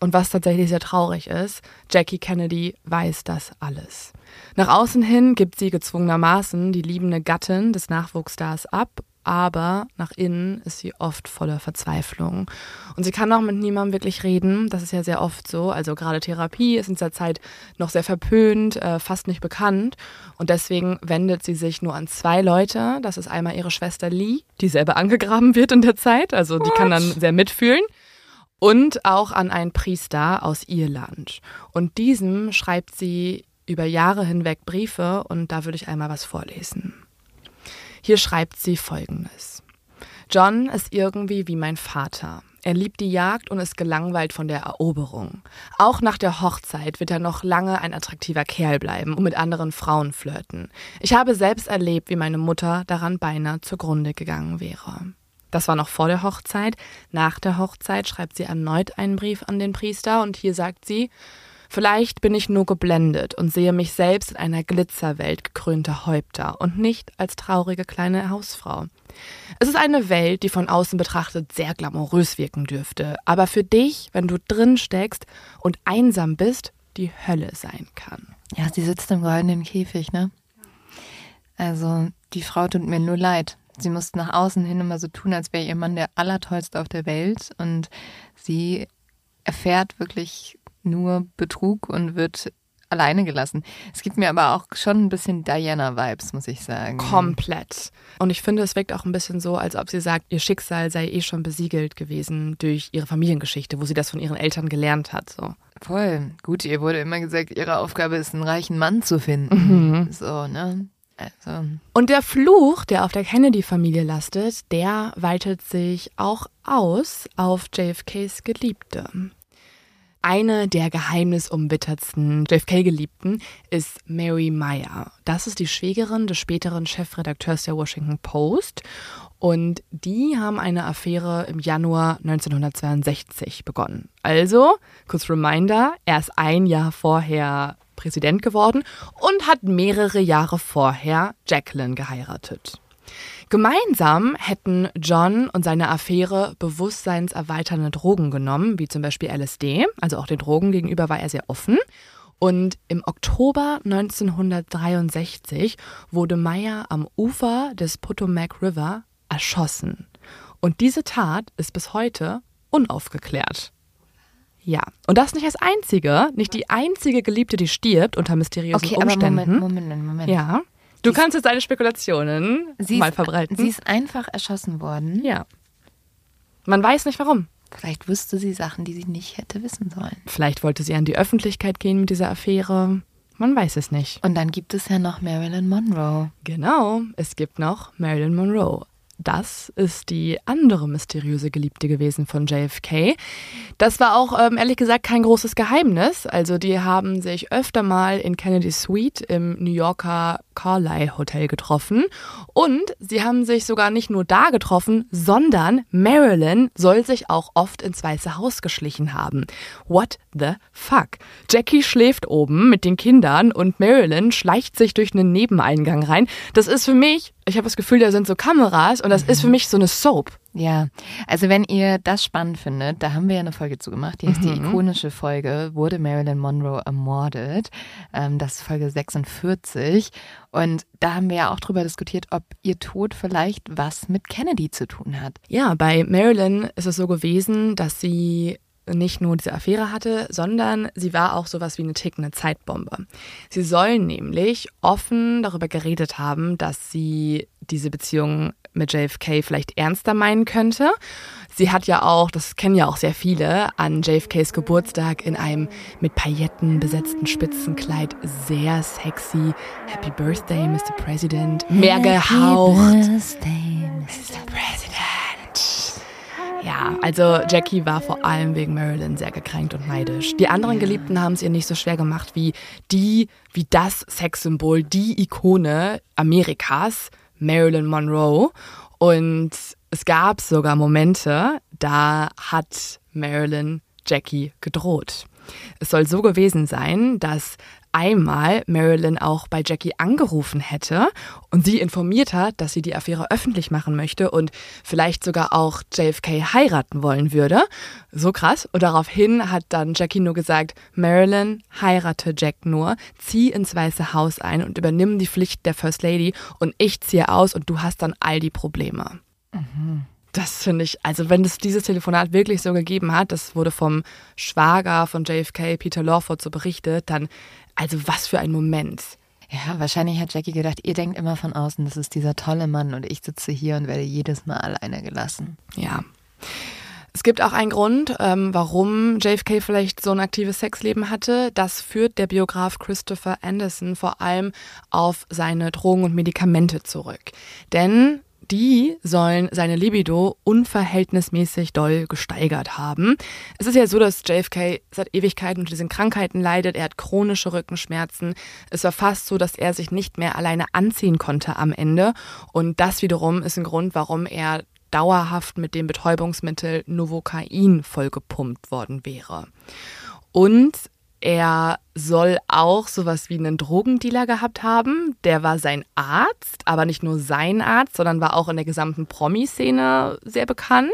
Und was tatsächlich sehr traurig ist, Jackie Kennedy weiß das alles. Nach außen hin gibt sie gezwungenermaßen die liebende Gattin des Nachwuchsstars ab aber nach innen ist sie oft voller Verzweiflung. Und sie kann auch mit niemandem wirklich reden. Das ist ja sehr oft so. Also gerade Therapie ist in dieser Zeit noch sehr verpönt, äh, fast nicht bekannt. Und deswegen wendet sie sich nur an zwei Leute. Das ist einmal ihre Schwester Lee, die selber angegraben wird in der Zeit. Also die kann dann sehr mitfühlen. Und auch an einen Priester aus Irland. Und diesem schreibt sie über Jahre hinweg Briefe und da würde ich einmal was vorlesen. Hier schreibt sie Folgendes. John ist irgendwie wie mein Vater. Er liebt die Jagd und ist gelangweilt von der Eroberung. Auch nach der Hochzeit wird er noch lange ein attraktiver Kerl bleiben und mit anderen Frauen flirten. Ich habe selbst erlebt, wie meine Mutter daran beinahe zugrunde gegangen wäre. Das war noch vor der Hochzeit. Nach der Hochzeit schreibt sie erneut einen Brief an den Priester und hier sagt sie, Vielleicht bin ich nur geblendet und sehe mich selbst in einer Glitzerwelt gekrönter Häupter und nicht als traurige kleine Hausfrau. Es ist eine Welt, die von außen betrachtet sehr glamourös wirken dürfte, aber für dich, wenn du drin steckst und einsam bist, die Hölle sein kann. Ja, sie sitzt im goldenen Käfig, ne? Also, die Frau tut mir nur leid. Sie muss nach außen hin immer so tun, als wäre ihr Mann der Allertollste auf der Welt und sie erfährt wirklich nur Betrug und wird alleine gelassen. Es gibt mir aber auch schon ein bisschen Diana-Vibes, muss ich sagen. Komplett. Und ich finde, es wirkt auch ein bisschen so, als ob sie sagt, ihr Schicksal sei eh schon besiegelt gewesen durch ihre Familiengeschichte, wo sie das von ihren Eltern gelernt hat. So. Voll. Gut, ihr wurde immer gesagt, ihre Aufgabe ist, einen reichen Mann zu finden. Mhm. So, ne? Also. Und der Fluch, der auf der Kennedy-Familie lastet, der weitet sich auch aus auf JFKs Geliebte. Eine der geheimnisumwittertsten JFK-Geliebten ist Mary Meyer. Das ist die Schwägerin des späteren Chefredakteurs der Washington Post. Und die haben eine Affäre im Januar 1962 begonnen. Also, kurz Reminder, er ist ein Jahr vorher Präsident geworden und hat mehrere Jahre vorher Jacqueline geheiratet. Gemeinsam hätten John und seine Affäre bewusstseinserweiternde Drogen genommen, wie zum Beispiel LSD, also auch den Drogen gegenüber war er sehr offen. Und im Oktober 1963 wurde Meyer am Ufer des Potomac River erschossen. Und diese Tat ist bis heute unaufgeklärt. Ja, und das nicht als einzige, nicht die einzige Geliebte, die stirbt unter mysteriösen Okay, Umständen. aber Moment, Moment, Moment. Ja. Du kannst jetzt deine Spekulationen Sie mal ist, verbreiten. Sie ist einfach erschossen worden. ja. Man weiß nicht warum. Vielleicht wusste sie Sachen, die sie nicht hätte wissen sollen. Vielleicht wollte sie an die Öffentlichkeit gehen mit dieser Affäre. Man weiß es nicht. Und dann gibt es ja noch Marilyn Monroe. Genau, es gibt noch Marilyn Monroe. Das ist die andere mysteriöse Geliebte gewesen von JFK. Das war auch ähm, ehrlich gesagt kein großes Geheimnis. Also die haben sich öfter mal in Kennedy Suite im New Yorker Carlyle Hotel getroffen. Und sie haben sich sogar nicht nur da getroffen, sondern Marilyn soll sich auch oft ins Weiße Haus geschlichen haben. What the fuck? Jackie schläft oben mit den Kindern und Marilyn schleicht sich durch einen Nebeneingang rein. Das ist für mich, ich habe das Gefühl, da sind so Kameras und das ist für mich so eine Soap. Ja, also wenn ihr das spannend findet, da haben wir ja eine Folge zu gemacht, die ist die Mhm. ikonische Folge, wurde Marilyn Monroe ermordet. Ähm, das ist Folge 46. Und da haben wir ja auch drüber diskutiert, ob ihr Tod vielleicht was mit Kennedy zu tun hat. Ja, bei Marilyn ist es so gewesen, dass sie nicht nur diese Affäre hatte, sondern sie war auch sowas wie eine tickende Zeitbombe. Sie soll nämlich offen darüber geredet haben, dass sie diese Beziehung mit JFK vielleicht ernster meinen könnte. Sie hat ja auch, das kennen ja auch sehr viele, an JFKs Geburtstag in einem mit Pailletten besetzten Spitzenkleid sehr sexy Happy Birthday, Mr. President, mehr gehaucht. Mr. President. Ja, also Jackie war vor allem wegen Marilyn sehr gekränkt und neidisch. Die anderen Geliebten haben es ihr nicht so schwer gemacht wie die, wie das Sexsymbol, die Ikone Amerikas, Marilyn Monroe. Und es gab sogar Momente, da hat Marilyn Jackie gedroht. Es soll so gewesen sein, dass einmal Marilyn auch bei Jackie angerufen hätte und sie informiert hat, dass sie die Affäre öffentlich machen möchte und vielleicht sogar auch JFK heiraten wollen würde. So krass. Und daraufhin hat dann Jackie nur gesagt, Marilyn, heirate Jack nur, zieh ins Weiße Haus ein und übernimm die Pflicht der First Lady und ich ziehe aus und du hast dann all die Probleme. Das finde ich, also wenn es dieses Telefonat wirklich so gegeben hat, das wurde vom Schwager von JFK, Peter Lawford, so berichtet, dann, also was für ein Moment. Ja, wahrscheinlich hat Jackie gedacht, ihr denkt immer von außen, das ist dieser tolle Mann und ich sitze hier und werde jedes Mal alleine gelassen. Ja. Es gibt auch einen Grund, ähm, warum JFK vielleicht so ein aktives Sexleben hatte. Das führt der Biograf Christopher Anderson vor allem auf seine Drogen und Medikamente zurück. Denn die sollen seine Libido unverhältnismäßig doll gesteigert haben. Es ist ja so, dass JFK seit Ewigkeiten unter diesen Krankheiten leidet. Er hat chronische Rückenschmerzen. Es war fast so, dass er sich nicht mehr alleine anziehen konnte am Ende. Und das wiederum ist ein Grund, warum er dauerhaft mit dem Betäubungsmittel Novocain vollgepumpt worden wäre. Und er soll auch sowas wie einen Drogendealer gehabt haben. Der war sein Arzt, aber nicht nur sein Arzt, sondern war auch in der gesamten Promi-Szene sehr bekannt.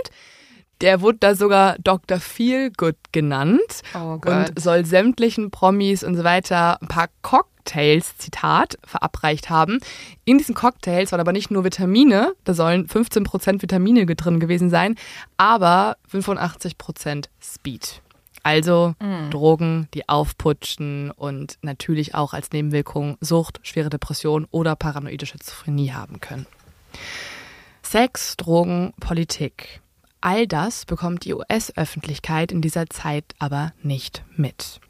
Der wurde da sogar Dr. Feelgood genannt Oh und soll sämtlichen Promis und so weiter ein paar Cocktails, Zitat, verabreicht haben. In diesen Cocktails waren aber nicht nur Vitamine, da sollen 15% Vitamine drin gewesen sein, aber 85% Speed. Also Drogen, die aufputschen und natürlich auch als Nebenwirkung Sucht, schwere Depression oder paranoide Schizophrenie haben können. Sex, Drogen, Politik. All das bekommt die US-Öffentlichkeit in dieser Zeit aber nicht mit.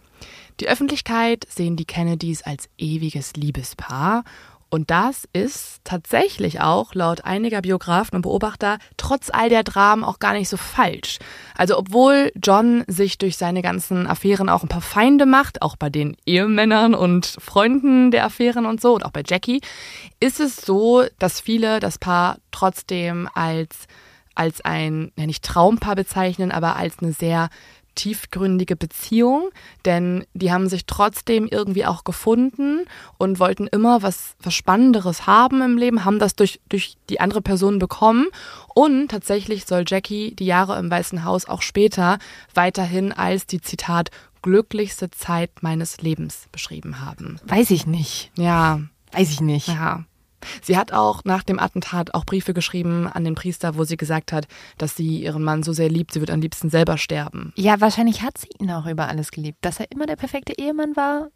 Die Öffentlichkeit sehen die Kennedys als ewiges Liebespaar Und das ist tatsächlich auch laut einiger Biografen und Beobachter trotz all der Dramen auch gar nicht so falsch. Also obwohl John sich durch seine ganzen Affären auch ein paar Feinde macht, auch bei den Ehemännern und Freunden der Affären und so und auch bei Jackie, ist es so, dass viele das Paar trotzdem als als ein, ja nicht Traumpaar bezeichnen, aber als eine sehr tiefgründige Beziehung, denn die haben sich trotzdem irgendwie auch gefunden und wollten immer was, was Spannenderes haben im Leben, haben das durch, durch die andere Person bekommen und tatsächlich soll Jackie die Jahre im Weißen Haus auch später weiterhin als die Zitat glücklichste Zeit meines Lebens beschrieben haben. Weiß ich nicht. Ja. Weiß ich nicht. Ja. Sie hat auch nach dem Attentat auch Briefe geschrieben an den Priester, wo sie gesagt hat, dass sie ihren Mann so sehr liebt, sie wird am liebsten selber sterben. Ja, wahrscheinlich hat sie ihn auch über alles geliebt. Dass er immer der perfekte Ehemann war,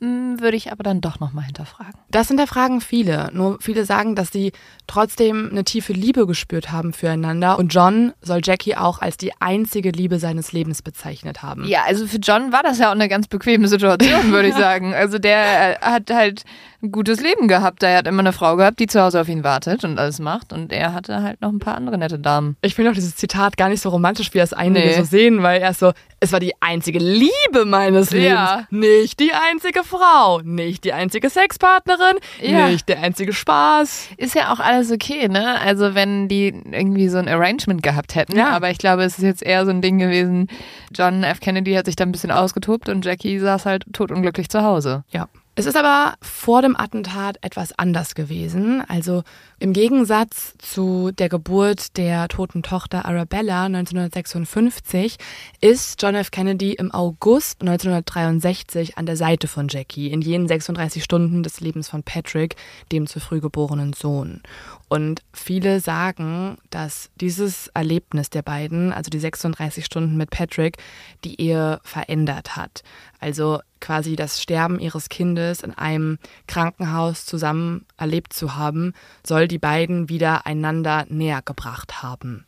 hm, würde ich aber dann doch nochmal hinterfragen. Das hinterfragen viele. Nur viele sagen, dass sie trotzdem eine tiefe Liebe gespürt haben füreinander. Und John soll Jackie auch als die einzige Liebe seines Lebens bezeichnet haben. Ja, also für John war das ja auch eine ganz bequeme Situation, würde ich sagen. Also der hat halt ein gutes Leben gehabt. Er hat immer eine Frau gehabt, die zu Hause auf ihn wartet und alles macht. Und er hatte halt noch ein paar andere nette Damen. Ich finde auch dieses Zitat gar nicht so romantisch, wie das einige nee. so sehen, weil er so, es war die einzige Liebe meines Lebens. Ja. Nicht die einzige Frau, nicht die einzige Sexpartnerin, ja. nicht der einzige Spaß. Ist ja auch alles okay, ne? Also wenn die irgendwie so ein Arrangement gehabt hätten. Ja. Aber ich glaube, es ist jetzt eher so ein Ding gewesen. John F. Kennedy hat sich da ein bisschen ausgetobt und Jackie saß halt totunglücklich zu Hause. Ja. Es ist aber vor dem Attentat etwas anders gewesen. Also im Gegensatz zu der Geburt der toten Tochter Arabella 1956 ist John F. Kennedy im August 1963 an der Seite von Jackie in jenen 36 Stunden des Lebens von Patrick, dem zu früh geborenen Sohn. Und viele sagen, dass dieses Erlebnis der beiden, also die 36 Stunden mit Patrick, die Ehe verändert hat. Also quasi das Sterben ihres Kindes in einem Krankenhaus zusammen erlebt zu haben, soll die beiden wieder einander näher gebracht haben.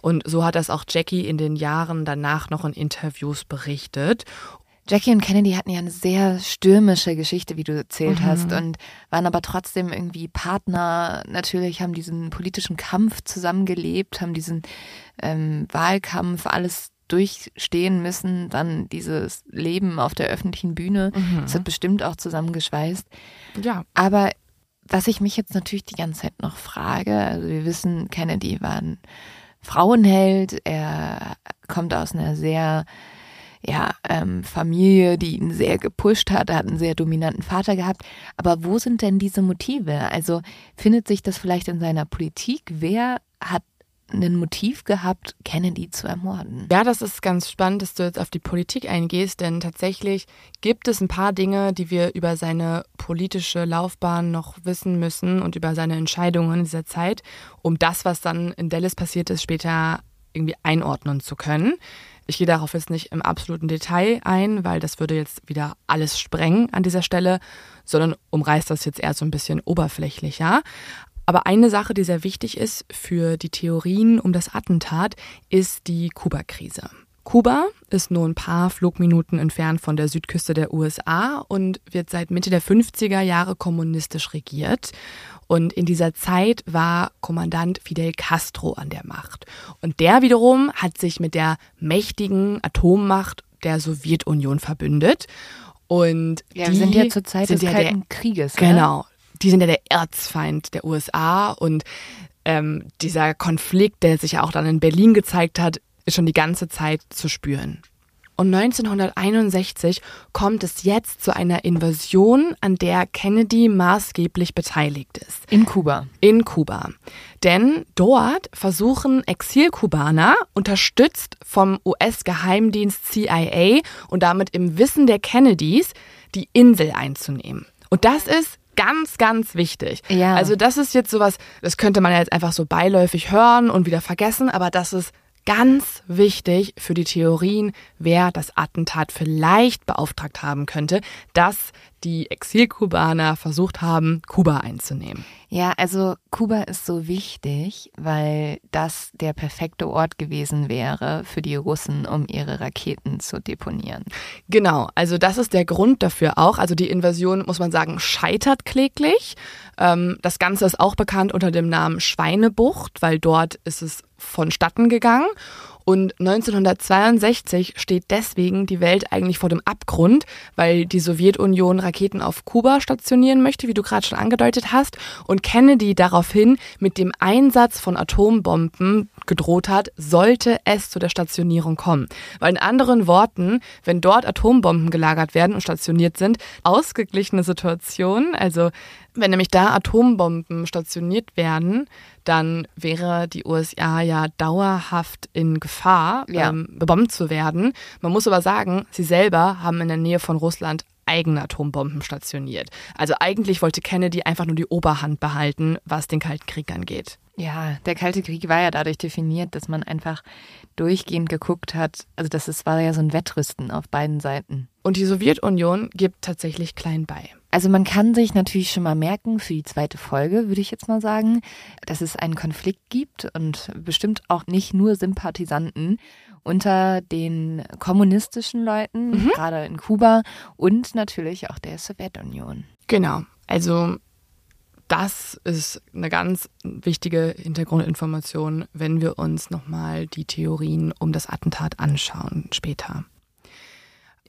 Und so hat das auch Jackie in den Jahren danach noch in Interviews berichtet. Jackie und Kennedy hatten ja eine sehr stürmische Geschichte, wie du erzählt mhm. hast, und waren aber trotzdem irgendwie Partner. Natürlich haben diesen politischen Kampf zusammengelebt, haben diesen ähm, Wahlkampf, alles durchstehen müssen, dann dieses Leben auf der öffentlichen Bühne. Mhm. Das hat bestimmt auch zusammengeschweißt. Ja. Aber was ich mich jetzt natürlich die ganze Zeit noch frage, also wir wissen, Kennedy war ein Frauenheld, er kommt aus einer sehr ja, ähm, Familie, die ihn sehr gepusht hat, er hat einen sehr dominanten Vater gehabt. Aber wo sind denn diese Motive? Also findet sich das vielleicht in seiner Politik? Wer hat ein Motiv gehabt, Kennedy zu ermorden. Ja, das ist ganz spannend, dass du jetzt auf die Politik eingehst, denn tatsächlich gibt es ein paar Dinge, die wir über seine politische Laufbahn noch wissen müssen und über seine Entscheidungen in dieser Zeit, um das, was dann in Dallas passiert ist, später irgendwie einordnen zu können. Ich gehe darauf jetzt nicht im absoluten Detail ein, weil das würde jetzt wieder alles sprengen an dieser Stelle, sondern umreißt das jetzt eher so ein bisschen oberflächlicher. Aber eine Sache, die sehr wichtig ist für die Theorien um das Attentat, ist die Kuba-Krise. Kuba ist nur ein paar Flugminuten entfernt von der Südküste der USA und wird seit Mitte der 50er Jahre kommunistisch regiert. Und in dieser Zeit war Kommandant Fidel Castro an der Macht. Und der wiederum hat sich mit der mächtigen Atommacht der Sowjetunion verbündet. Und ja, wir sind ja zur Zeit des ja Kalten der, Krieges. Genau die sind ja der Erzfeind der USA und ähm, dieser Konflikt, der sich ja auch dann in Berlin gezeigt hat, ist schon die ganze Zeit zu spüren. Und 1961 kommt es jetzt zu einer Invasion, an der Kennedy maßgeblich beteiligt ist. In Kuba. In Kuba. Denn dort versuchen Exilkubaner, unterstützt vom US-Geheimdienst CIA und damit im Wissen der Kennedys, die Insel einzunehmen. Und das ist ganz, ganz wichtig. Ja. Also das ist jetzt sowas, das könnte man ja jetzt einfach so beiläufig hören und wieder vergessen, aber das ist ganz wichtig für die Theorien, wer das Attentat vielleicht beauftragt haben könnte, dass die Exilkubaner versucht haben, Kuba einzunehmen. Ja, also Kuba ist so wichtig, weil das der perfekte Ort gewesen wäre für die Russen, um ihre Raketen zu deponieren. Genau, also das ist der Grund dafür auch. Also die Invasion, muss man sagen, scheitert kläglich. Ähm, das Ganze ist auch bekannt unter dem Namen Schweinebucht, weil dort ist es vonstatten gegangen. Und 1962 steht deswegen die Welt eigentlich vor dem Abgrund, weil die Sowjetunion Raketen auf Kuba stationieren möchte, wie du gerade schon angedeutet hast, und Kennedy daraufhin mit dem Einsatz von Atombomben gedroht hat, sollte es zu der Stationierung kommen. Weil in anderen Worten, wenn dort Atombomben gelagert werden und stationiert sind, ausgeglichene Situation, also wenn nämlich da Atombomben stationiert werden, dann wäre die USA ja dauerhaft in Gefahr, ja. ähm, bebombt zu werden. Man muss aber sagen, sie selber haben in der Nähe von Russland eigene Atombomben stationiert. Also eigentlich wollte Kennedy einfach nur die Oberhand behalten, was den Kalten Krieg angeht. Ja, der Kalte Krieg war ja dadurch definiert, dass man einfach durchgehend geguckt hat. Also das ist, war ja so ein Wettrüsten auf beiden Seiten. Und die Sowjetunion gibt tatsächlich klein bei. Also man kann sich natürlich schon mal merken für die zweite Folge, würde ich jetzt mal sagen, dass es einen Konflikt gibt und bestimmt auch nicht nur Sympathisanten unter den kommunistischen Leuten, mhm. gerade in Kuba und natürlich auch der Sowjetunion. Genau. Also das ist eine ganz wichtige Hintergrundinformation, wenn wir uns nochmal die Theorien um das Attentat anschauen später.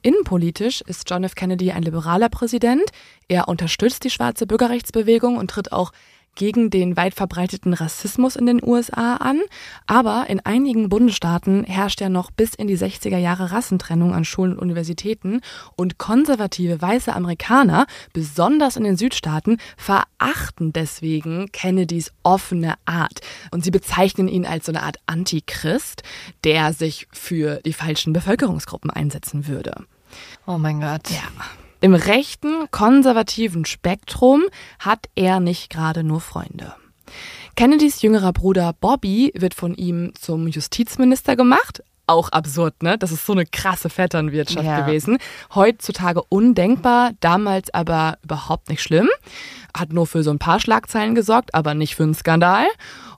Innenpolitisch ist John F. Kennedy ein liberaler Präsident. Er unterstützt die schwarze Bürgerrechtsbewegung und tritt auch gegen den weit verbreiteten Rassismus in den USA an, aber in einigen Bundesstaaten herrscht ja noch bis in die 60er Jahre Rassentrennung an Schulen und Universitäten und konservative weiße Amerikaner, besonders in den Südstaaten, verachten deswegen Kennedys offene Art und sie bezeichnen ihn als so eine Art Antichrist, der sich für die falschen Bevölkerungsgruppen einsetzen würde. Oh mein Gott. Ja. Im rechten, konservativen Spektrum hat er nicht gerade nur Freunde. Kennedys jüngerer Bruder Bobby wird von ihm zum Justizminister gemacht. Auch absurd, ne? Das ist so eine krasse Vetternwirtschaft ja. gewesen. Heutzutage undenkbar, damals aber überhaupt nicht schlimm. Hat nur für so ein paar Schlagzeilen gesorgt, aber nicht für einen Skandal.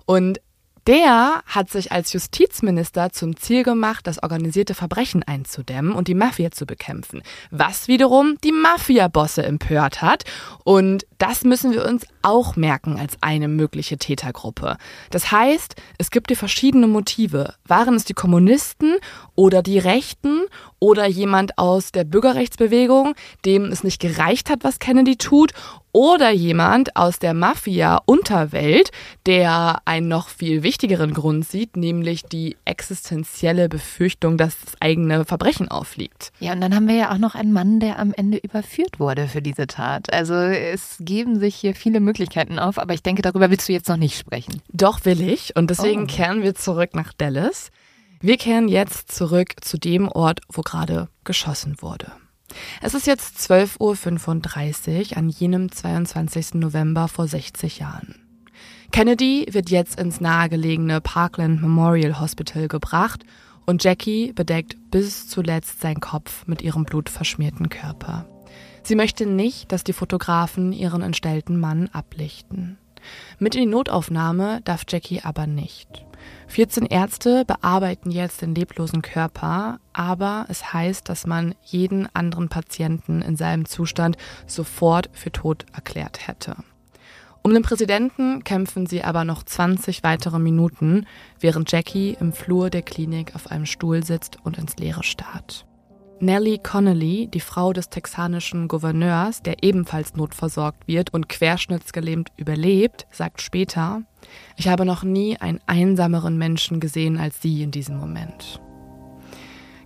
Und der hat sich als Justizminister zum Ziel gemacht, das organisierte Verbrechen einzudämmen und die Mafia zu bekämpfen, was wiederum die Mafia-Bosse empört hat. Und das müssen wir uns auch merken als eine mögliche Tätergruppe. Das heißt, es gibt hier verschiedene Motive. Waren es die Kommunisten oder die Rechten oder jemand aus der Bürgerrechtsbewegung, dem es nicht gereicht hat, was Kennedy tut, oder jemand aus der Mafia-Unterwelt, der einen noch viel wichtigeren Grund sieht, nämlich die existenzielle Befürchtung, dass das eigene Verbrechen aufliegt. Ja, und dann haben wir ja auch noch einen Mann, der am Ende überführt wurde für diese Tat. Also es geben sich hier viele Möglichkeiten auf, aber ich denke, darüber willst du jetzt noch nicht sprechen. Doch will ich und deswegen oh. kehren wir zurück nach Dallas. Wir kehren jetzt zurück zu dem Ort, wo gerade geschossen wurde. Es ist jetzt 12.35 Uhr an jenem 22. November vor 60 Jahren. Kennedy wird jetzt ins nahegelegene Parkland Memorial Hospital gebracht und Jackie bedeckt bis zuletzt seinen Kopf mit ihrem blutverschmierten Körper. Sie möchte nicht, dass die Fotografen ihren entstellten Mann ablichten. Mit in die Notaufnahme darf Jackie aber nicht. 14 Ärzte bearbeiten jetzt den leblosen Körper, aber es heißt, dass man jeden anderen Patienten in seinem Zustand sofort für tot erklärt hätte. Um den Präsidenten kämpfen sie aber noch 20 weitere Minuten, während Jackie im Flur der Klinik auf einem Stuhl sitzt und ins Leere starrt. Nellie Connolly, die Frau des texanischen Gouverneurs, der ebenfalls notversorgt wird und querschnittsgelähmt überlebt, sagt später, ich habe noch nie einen einsameren Menschen gesehen als Sie in diesem Moment.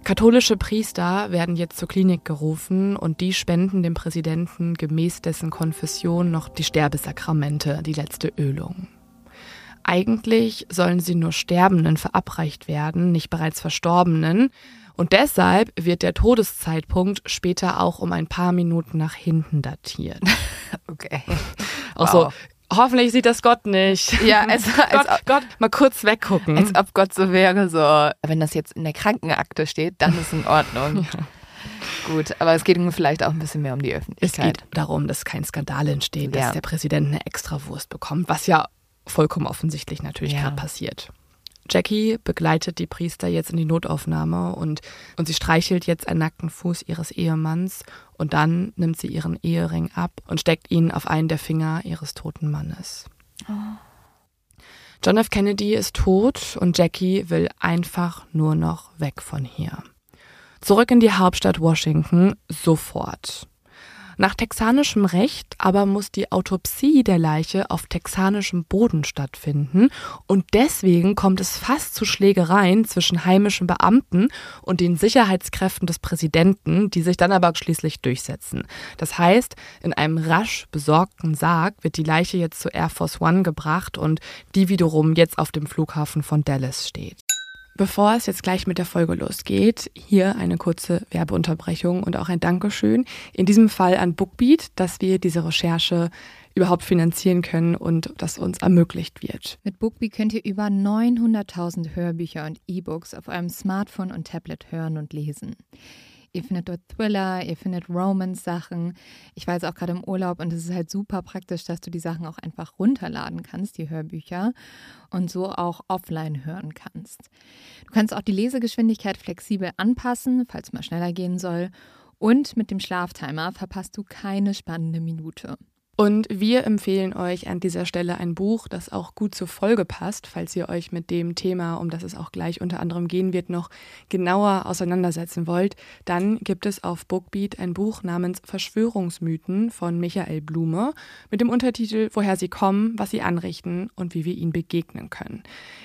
Katholische Priester werden jetzt zur Klinik gerufen und die spenden dem Präsidenten gemäß dessen Konfession noch die Sterbesakramente, die letzte Ölung. Eigentlich sollen sie nur Sterbenden verabreicht werden, nicht bereits Verstorbenen, und deshalb wird der Todeszeitpunkt später auch um ein paar Minuten nach hinten datiert. Okay. Auch wow. so, hoffentlich sieht das Gott nicht. Ja, als, als Gott, Gott, mal kurz weggucken. Als ob Gott so wäre, so, wenn das jetzt in der Krankenakte steht, dann ist in Ordnung. ja. Gut, aber es geht vielleicht auch ein bisschen mehr um die Öffentlichkeit. Es geht darum, dass kein Skandal entsteht, ja. dass der Präsident eine Extrawurst bekommt, was ja vollkommen offensichtlich natürlich ja. gerade passiert. Jackie begleitet die Priester jetzt in die Notaufnahme und, und sie streichelt jetzt einen nackten Fuß ihres Ehemanns und dann nimmt sie ihren Ehering ab und steckt ihn auf einen der Finger ihres toten Mannes. Oh. John F. Kennedy ist tot und Jackie will einfach nur noch weg von hier. Zurück in die Hauptstadt Washington sofort. Nach texanischem Recht aber muss die Autopsie der Leiche auf texanischem Boden stattfinden und deswegen kommt es fast zu Schlägereien zwischen heimischen Beamten und den Sicherheitskräften des Präsidenten, die sich dann aber schließlich durchsetzen. Das heißt, in einem rasch besorgten Sarg wird die Leiche jetzt zu Air Force One gebracht und die wiederum jetzt auf dem Flughafen von Dallas steht. Bevor es jetzt gleich mit der Folge losgeht, hier eine kurze Werbeunterbrechung und auch ein Dankeschön. In diesem Fall an Bookbeat, dass wir diese Recherche überhaupt finanzieren können und das uns ermöglicht wird. Mit Bookbeat könnt ihr über 900.000 Hörbücher und E-Books auf eurem Smartphone und Tablet hören und lesen. Ihr findet dort Thriller, ihr findet Romance-Sachen. Ich war jetzt auch gerade im Urlaub und es ist halt super praktisch, dass du die Sachen auch einfach runterladen kannst, die Hörbücher, und so auch offline hören kannst. Du kannst auch die Lesegeschwindigkeit flexibel anpassen, falls mal schneller gehen soll. Und mit dem Schlaftimer verpasst du keine spannende Minute. Und wir empfehlen euch an dieser Stelle ein Buch, das auch gut zur Folge passt, falls ihr euch mit dem Thema, um das es auch gleich unter anderem gehen wird, noch genauer auseinandersetzen wollt. Dann gibt es auf Bookbeat ein Buch namens Verschwörungsmythen von Michael Blume mit dem Untertitel Woher sie kommen, was sie anrichten und wie wir ihnen begegnen können.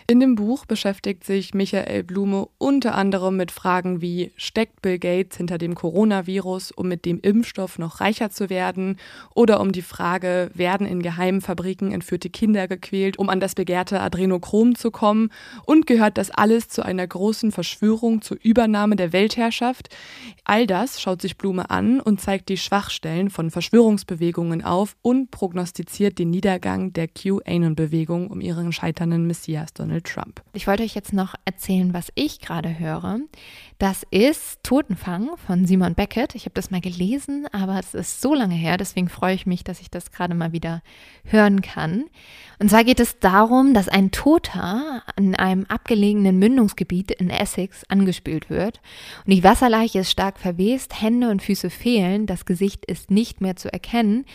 In dem Buch beschäftigt sich Michael Blume unter anderem mit Fragen wie steckt Bill Gates hinter dem Coronavirus, um mit dem Impfstoff noch reicher zu werden oder um die Frage, Frage, werden in geheimen Fabriken entführte Kinder gequält, um an das begehrte Adrenochrom zu kommen? Und gehört das alles zu einer großen Verschwörung zur Übernahme der Weltherrschaft? All das schaut sich Blume an und zeigt die Schwachstellen von Verschwörungsbewegungen auf und prognostiziert den Niedergang der QAnon-Bewegung um ihren scheiternden Messias Donald Trump. Ich wollte euch jetzt noch erzählen, was ich gerade höre. Das ist Totenfang von Simon Beckett. Ich habe das mal gelesen, aber es ist so lange her, deswegen freue ich mich, dass ich das gerade mal wieder hören kann. Und zwar geht es darum, dass ein Toter in einem abgelegenen Mündungsgebiet in Essex angespült wird. Und die Wasserleiche ist stark verwest, Hände und Füße fehlen, das Gesicht ist nicht mehr zu erkennen.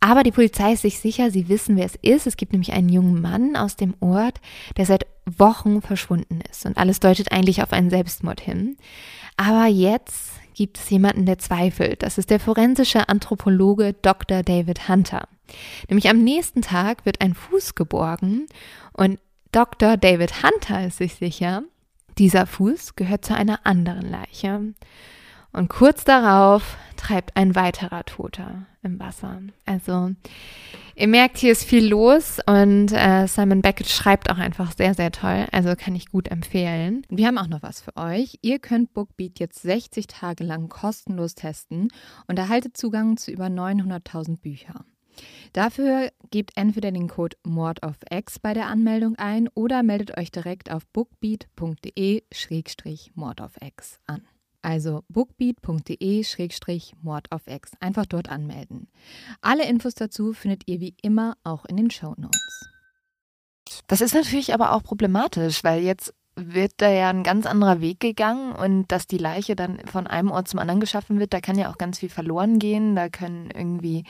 Aber die Polizei ist sich sicher, sie wissen, wer es ist. Es gibt nämlich einen jungen Mann aus dem Ort, der seit Wochen verschwunden ist. Und alles deutet eigentlich auf einen Selbstmord hin. Aber jetzt gibt es jemanden, der zweifelt. Das ist der forensische Anthropologe Dr. David Hunter. Nämlich am nächsten Tag wird ein Fuß geborgen und Dr. David Hunter ist sich sicher, dieser Fuß gehört zu einer anderen Leiche. Und kurz darauf treibt ein weiterer Toter im Wasser. Also ihr merkt, hier ist viel los und äh, Simon Beckett schreibt auch einfach sehr, sehr toll. Also kann ich gut empfehlen. Wir haben auch noch was für euch. Ihr könnt Bookbeat jetzt 60 Tage lang kostenlos testen und erhaltet Zugang zu über 900.000 Büchern. Dafür gebt entweder den Code Mord of X bei der Anmeldung ein oder meldet euch direkt auf bookbeat.de-mord of X an. Also bookbeat.de-mord auf X. Einfach dort anmelden. Alle Infos dazu findet ihr wie immer auch in den Show Notes. Das ist natürlich aber auch problematisch, weil jetzt wird da ja ein ganz anderer Weg gegangen und dass die Leiche dann von einem Ort zum anderen geschaffen wird, da kann ja auch ganz viel verloren gehen. Da können irgendwie,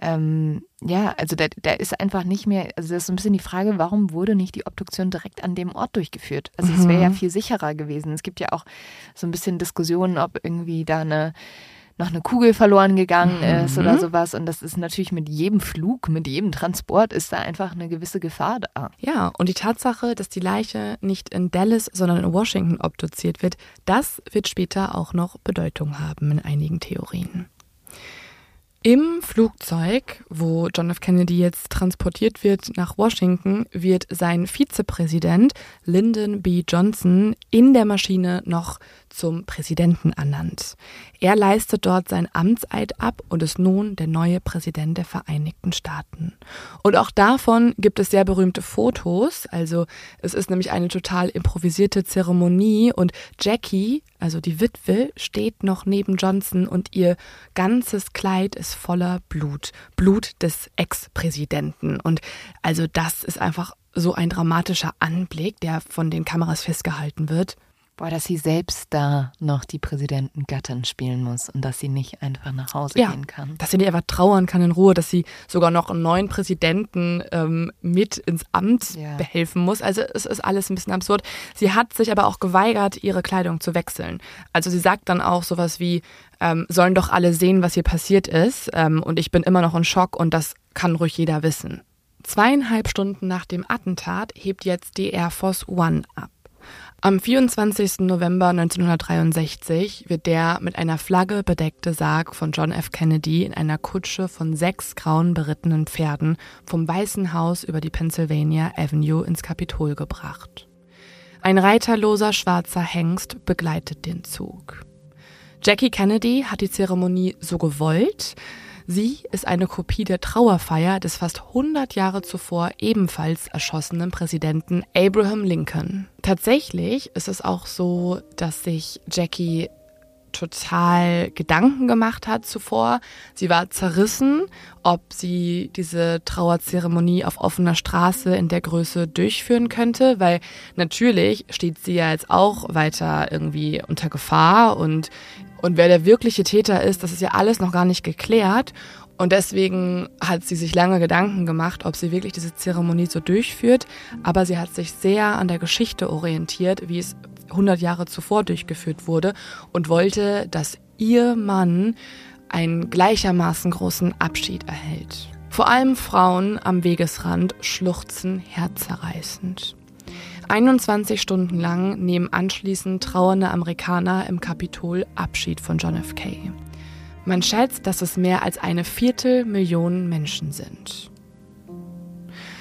ähm, ja, also da, da ist einfach nicht mehr, also das ist so ein bisschen die Frage, warum wurde nicht die Obduktion direkt an dem Ort durchgeführt? Also es wäre ja mhm. viel sicherer gewesen. Es gibt ja auch so ein bisschen Diskussionen, ob irgendwie da eine noch eine Kugel verloren gegangen ist mhm. oder sowas. Und das ist natürlich mit jedem Flug, mit jedem Transport ist da einfach eine gewisse Gefahr da. Ja, und die Tatsache, dass die Leiche nicht in Dallas, sondern in Washington obduziert wird, das wird später auch noch Bedeutung haben in einigen Theorien. Im Flugzeug, wo John F. Kennedy jetzt transportiert wird nach Washington, wird sein Vizepräsident Lyndon B. Johnson in der Maschine noch zum Präsidenten ernannt. Er leistet dort sein Amtseid ab und ist nun der neue Präsident der Vereinigten Staaten. Und auch davon gibt es sehr berühmte Fotos. Also es ist nämlich eine total improvisierte Zeremonie und Jackie also die Witwe, steht noch neben Johnson und ihr ganzes Kleid ist voller Blut. Blut des Ex-Präsidenten. Und also das ist einfach so ein dramatischer Anblick, der von den Kameras festgehalten wird. Boah, dass sie selbst da noch die Präsidentengattin spielen muss und dass sie nicht einfach nach Hause Ja. gehen kann. Dass sie nicht einfach trauern kann in Ruhe, dass sie sogar noch einen neuen Präsidenten ähm, mit ins Amt Ja. behelfen muss. Also es ist alles ein bisschen absurd. Sie hat sich aber auch geweigert, ihre Kleidung zu wechseln. Also sie sagt dann auch sowas wie, ähm, sollen doch alle sehen, was hier passiert ist. Ähm, und ich bin immer noch in Schock und das kann ruhig jeder wissen. Zweieinhalb Stunden nach dem Attentat hebt jetzt die Air Force One ab. Am 24. November 1963 wird der mit einer Flagge bedeckte Sarg von John F. Kennedy in einer Kutsche von sechs grauen berittenen Pferden vom Weißen Haus über die Pennsylvania Avenue ins Kapitol gebracht. Ein reiterloser schwarzer Hengst begleitet den Zug. Jackie Kennedy hat die Zeremonie so gewollt. Sie ist eine Kopie der Trauerfeier des fast 100 Jahre zuvor ebenfalls erschossenen Präsidenten Abraham Lincoln. Tatsächlich ist es auch so, dass sich Jackie total Gedanken gemacht hat zuvor. Sie war zerrissen, ob sie diese Trauerzeremonie auf offener Straße in der Größe durchführen könnte, weil natürlich steht sie ja jetzt auch weiter irgendwie unter Gefahr und und wer der wirkliche Täter ist, das ist ja alles noch gar nicht geklärt. Und deswegen hat sie sich lange Gedanken gemacht, ob sie wirklich diese Zeremonie so durchführt. Aber sie hat sich sehr an der Geschichte orientiert, wie es 100 Jahre zuvor durchgeführt wurde und wollte, dass ihr Mann einen gleichermaßen großen Abschied erhält. Vor allem Frauen am Wegesrand schluchzen herzzerreißend. 21 Stunden lang nehmen anschließend trauernde Amerikaner im Kapitol Abschied von John F. K. Man schätzt, dass es mehr als eine Viertelmillion Menschen sind.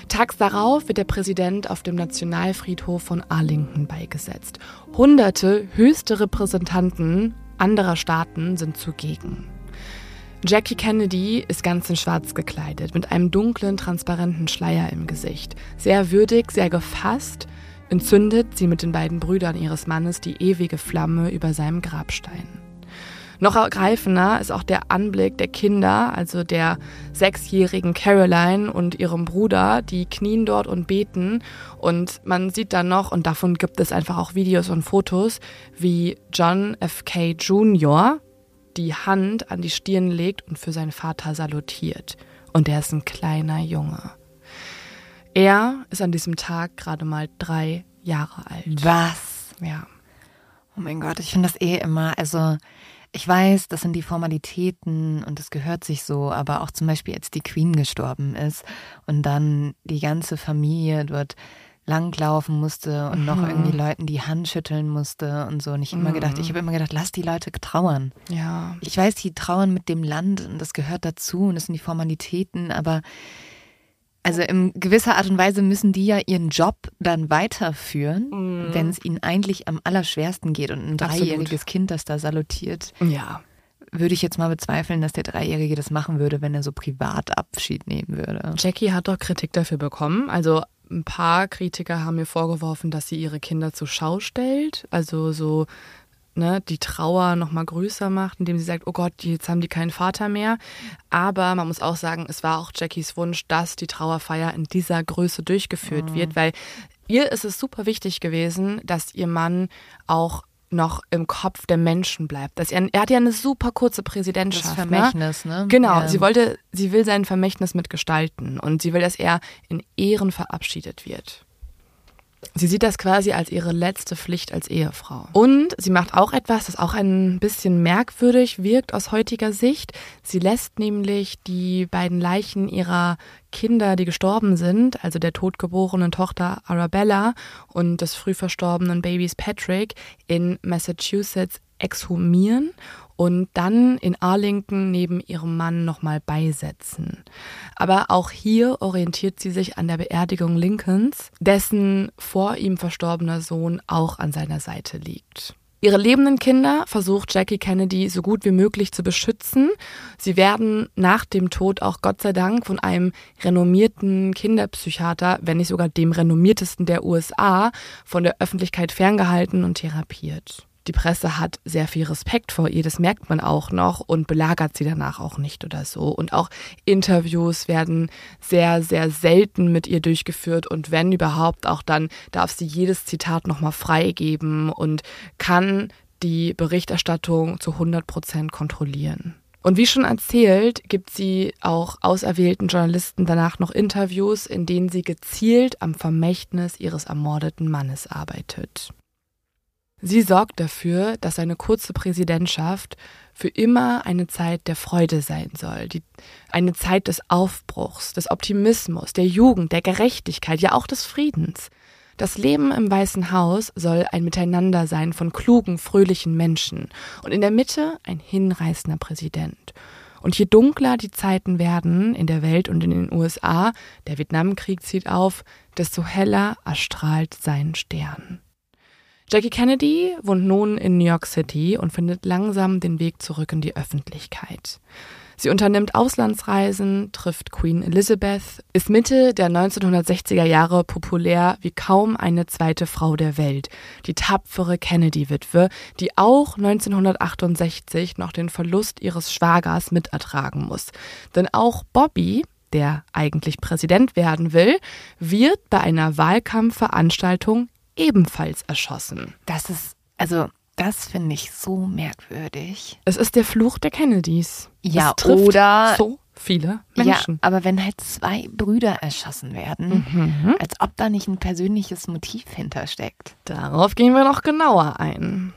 Tags darauf wird der Präsident auf dem Nationalfriedhof von Arlington beigesetzt. Hunderte höchste Repräsentanten anderer Staaten sind zugegen. Jackie Kennedy ist ganz in Schwarz gekleidet, mit einem dunklen, transparenten Schleier im Gesicht. Sehr würdig, sehr gefasst, entzündet sie mit den beiden Brüdern ihres Mannes die ewige Flamme über seinem Grabstein. Noch ergreifender ist auch der Anblick der Kinder, also der sechsjährigen Caroline und ihrem Bruder, die knien dort und beten. Und man sieht dann noch, und davon gibt es einfach auch Videos und Fotos, wie John F. K. Jr. die Hand an die Stirn legt und für seinen Vater salutiert. Und er ist ein kleiner Junge. Er ist an diesem Tag gerade mal drei Jahre alt. Was? Ja. Oh mein Gott, ich finde das eh immer, also ich weiß, das sind die Formalitäten und das gehört sich so, aber auch zum Beispiel, als die Queen gestorben ist und dann die ganze Familie dort langlaufen musste und noch irgendwie Leuten die Hand schütteln musste und so. Und ich immer gedacht, ich habe immer gedacht, lass die Leute trauern. Ja. Ich weiß, die trauern mit dem Land und das gehört dazu und das sind die Formalitäten, aber also in gewisser Art und Weise müssen die ja ihren Job dann weiterführen, wenn es ihnen eigentlich am allerschwersten geht. Und ein Absolut. dreijähriges Kind, das da salutiert, Ja. würde ich jetzt mal bezweifeln, dass der Dreijährige das machen würde, wenn er so privat Abschied nehmen würde. Jackie hat doch Kritik dafür bekommen. Also ein paar Kritiker haben mir vorgeworfen, dass sie ihre Kinder zur Schau stellt. Also so ne, die Trauer noch mal größer macht, indem sie sagt, oh Gott, jetzt haben die keinen Vater mehr. Aber man muss auch sagen, es war auch Jackies Wunsch, dass die Trauerfeier in dieser Größe durchgeführt wird, weil ihr ist es super wichtig gewesen, dass ihr Mann auch noch im Kopf der Menschen bleibt. Dass er, er hat ja eine super kurze Präsidentschaft. Das Vermächtnis, ne? Genau, Ja. sie wollte, sie will sein Vermächtnis mitgestalten und sie will, dass er in Ehren verabschiedet wird. Sie sieht das quasi als ihre letzte Pflicht als Ehefrau. Und sie macht auch etwas, das auch ein bisschen merkwürdig wirkt aus heutiger Sicht. Sie lässt nämlich die beiden Leichen ihrer Kinder, die gestorben sind, also der totgeborenen Tochter Arabella und des früh verstorbenen Babys Patrick, in Massachusetts exhumieren und dann in Arlington neben ihrem Mann nochmal beisetzen. Aber auch hier orientiert sie sich an der Beerdigung Lincolns, dessen vor ihm verstorbener Sohn auch an seiner Seite liegt. Ihre lebenden Kinder versucht Jackie Kennedy so gut wie möglich zu beschützen. Sie werden nach dem Tod auch Gott sei Dank von einem renommierten Kinderpsychiater, wenn nicht sogar dem renommiertesten der USA, von der Öffentlichkeit ferngehalten und therapiert. Die Presse hat sehr viel Respekt vor ihr, das merkt man auch noch und belagert sie danach auch nicht oder so. Und auch Interviews werden sehr, sehr selten mit ihr durchgeführt und wenn überhaupt auch dann darf sie jedes Zitat nochmal freigeben und kann die Berichterstattung zu 100 Prozent kontrollieren. Und wie schon erzählt, gibt sie auch auserwählten Journalisten danach noch Interviews, in denen sie gezielt am Vermächtnis ihres ermordeten Mannes arbeitet. Sie sorgt dafür, dass seine kurze Präsidentschaft für immer eine Zeit der Freude sein soll, die, eine Zeit des Aufbruchs, des Optimismus, der Jugend, der Gerechtigkeit, ja auch des Friedens. Das Leben im Weißen Haus soll ein Miteinander sein von klugen, fröhlichen Menschen und in der Mitte ein hinreißender Präsident. Und je dunkler die Zeiten werden in der Welt und in den USA, der Vietnamkrieg zieht auf, desto heller erstrahlt sein Stern. Jackie Kennedy wohnt nun in New York City und findet langsam den Weg zurück in die Öffentlichkeit. Sie unternimmt Auslandsreisen, trifft Queen Elizabeth, ist Mitte der 1960er Jahre populär wie kaum eine zweite Frau der Welt, die tapfere Kennedy-Witwe, die auch 1968 noch den Verlust ihres Schwagers mitertragen muss. Denn auch Bobby, der eigentlich Präsident werden will, wird bei einer Wahlkampfveranstaltung ebenfalls erschossen. Das ist, also das finde ich so merkwürdig. Es ist der Fluch der Kennedys. Ja, oder so viele Menschen. Ja, aber wenn halt zwei Brüder erschossen werden, Mhm. als ob da nicht ein persönliches Motiv hintersteckt. Darauf gehen wir noch genauer ein.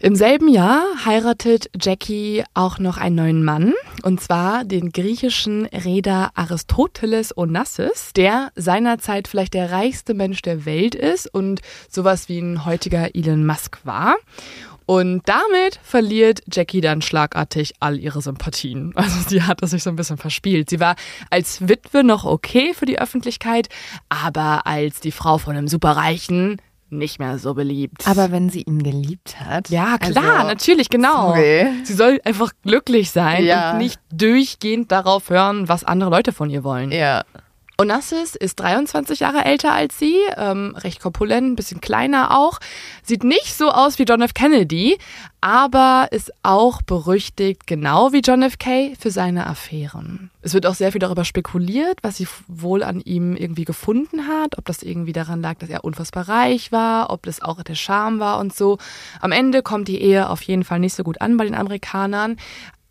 Im selben Jahr heiratet Jackie auch noch einen neuen Mann, und zwar den griechischen Reeder Aristoteles Onassis, der seinerzeit vielleicht der reichste Mensch der Welt ist und sowas wie ein heutiger Elon Musk war. Und damit verliert Jackie dann schlagartig all ihre Sympathien. Also sie hatte sich so ein bisschen verspielt. Sie war als Witwe noch okay für die Öffentlichkeit, aber als die Frau von einem Superreichen nicht mehr so beliebt. Aber wenn sie ihn geliebt hat. ja, klar, also, natürlich, genau. sorry. Sie soll einfach glücklich sein Ja. und nicht durchgehend darauf hören, was andere Leute von ihr wollen. Ja. Onassis ist 23 Jahre älter als sie, ähm, recht korpulent, ein bisschen kleiner auch. Sieht nicht so aus wie John F. Kennedy, aber ist auch berüchtigt, genau wie John F. K., für seine Affären. Es wird auch sehr viel darüber spekuliert, was sie wohl an ihm irgendwie gefunden hat, ob das irgendwie daran lag, dass er unfassbar reich war, ob das auch der Charme war und so. Am Ende kommt die Ehe auf jeden Fall nicht so gut an bei den Amerikanern.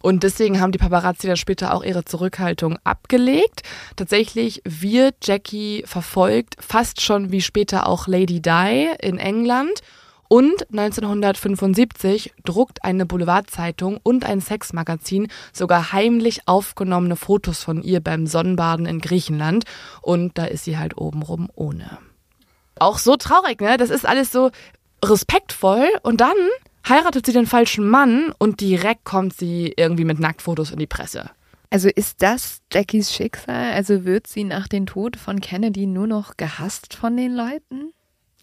Und deswegen haben die Paparazzi dann später auch ihre Zurückhaltung abgelegt. Tatsächlich wird Jackie verfolgt, fast schon wie später auch Lady Di in England. Und 1975 druckt eine Boulevardzeitung und ein Sexmagazin sogar heimlich aufgenommene Fotos von ihr beim Sonnenbaden in Griechenland. Und da ist sie halt obenrum ohne. Auch so traurig, ne? Das ist alles so respektvoll und dann heiratet sie den falschen Mann und direkt kommt sie irgendwie mit Nacktfotos in die Presse. Also ist das Jackies Schicksal? Also wird sie nach dem Tod von Kennedy nur noch gehasst von den Leuten?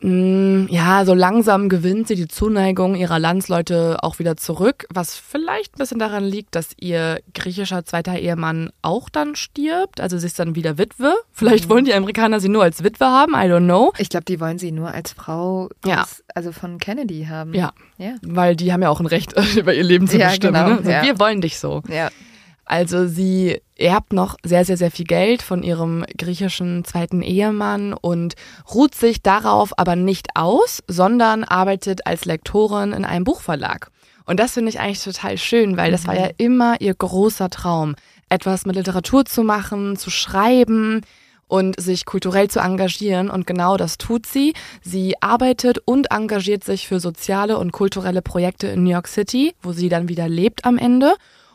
Mm, Ja, so langsam gewinnt sie die Zuneigung ihrer Landsleute auch wieder zurück, was vielleicht ein bisschen daran liegt, dass ihr griechischer zweiter Ehemann auch dann stirbt. Also sie ist dann wieder Witwe. Vielleicht wollen die Amerikaner sie nur als Witwe haben, I don't know. Ich glaube, die wollen sie nur als Frau Ja. also von Kennedy haben. Ja. Ja. Weil die haben ja auch ein Recht, über ihr Leben zu Ja, bestimmen. genau, ne? Also ja. Wir wollen dich so. Ja. Also sie erbt noch sehr, sehr, sehr viel Geld von ihrem griechischen zweiten Ehemann und ruht sich darauf aber nicht aus, sondern arbeitet als Lektorin in einem Buchverlag. Und das finde ich eigentlich total schön, weil das war ja immer ihr großer Traum, etwas mit Literatur zu machen, zu schreiben und sich kulturell zu engagieren. Und genau das tut sie. Sie arbeitet und engagiert sich für soziale und kulturelle Projekte in New York City, wo sie dann wieder lebt am Ende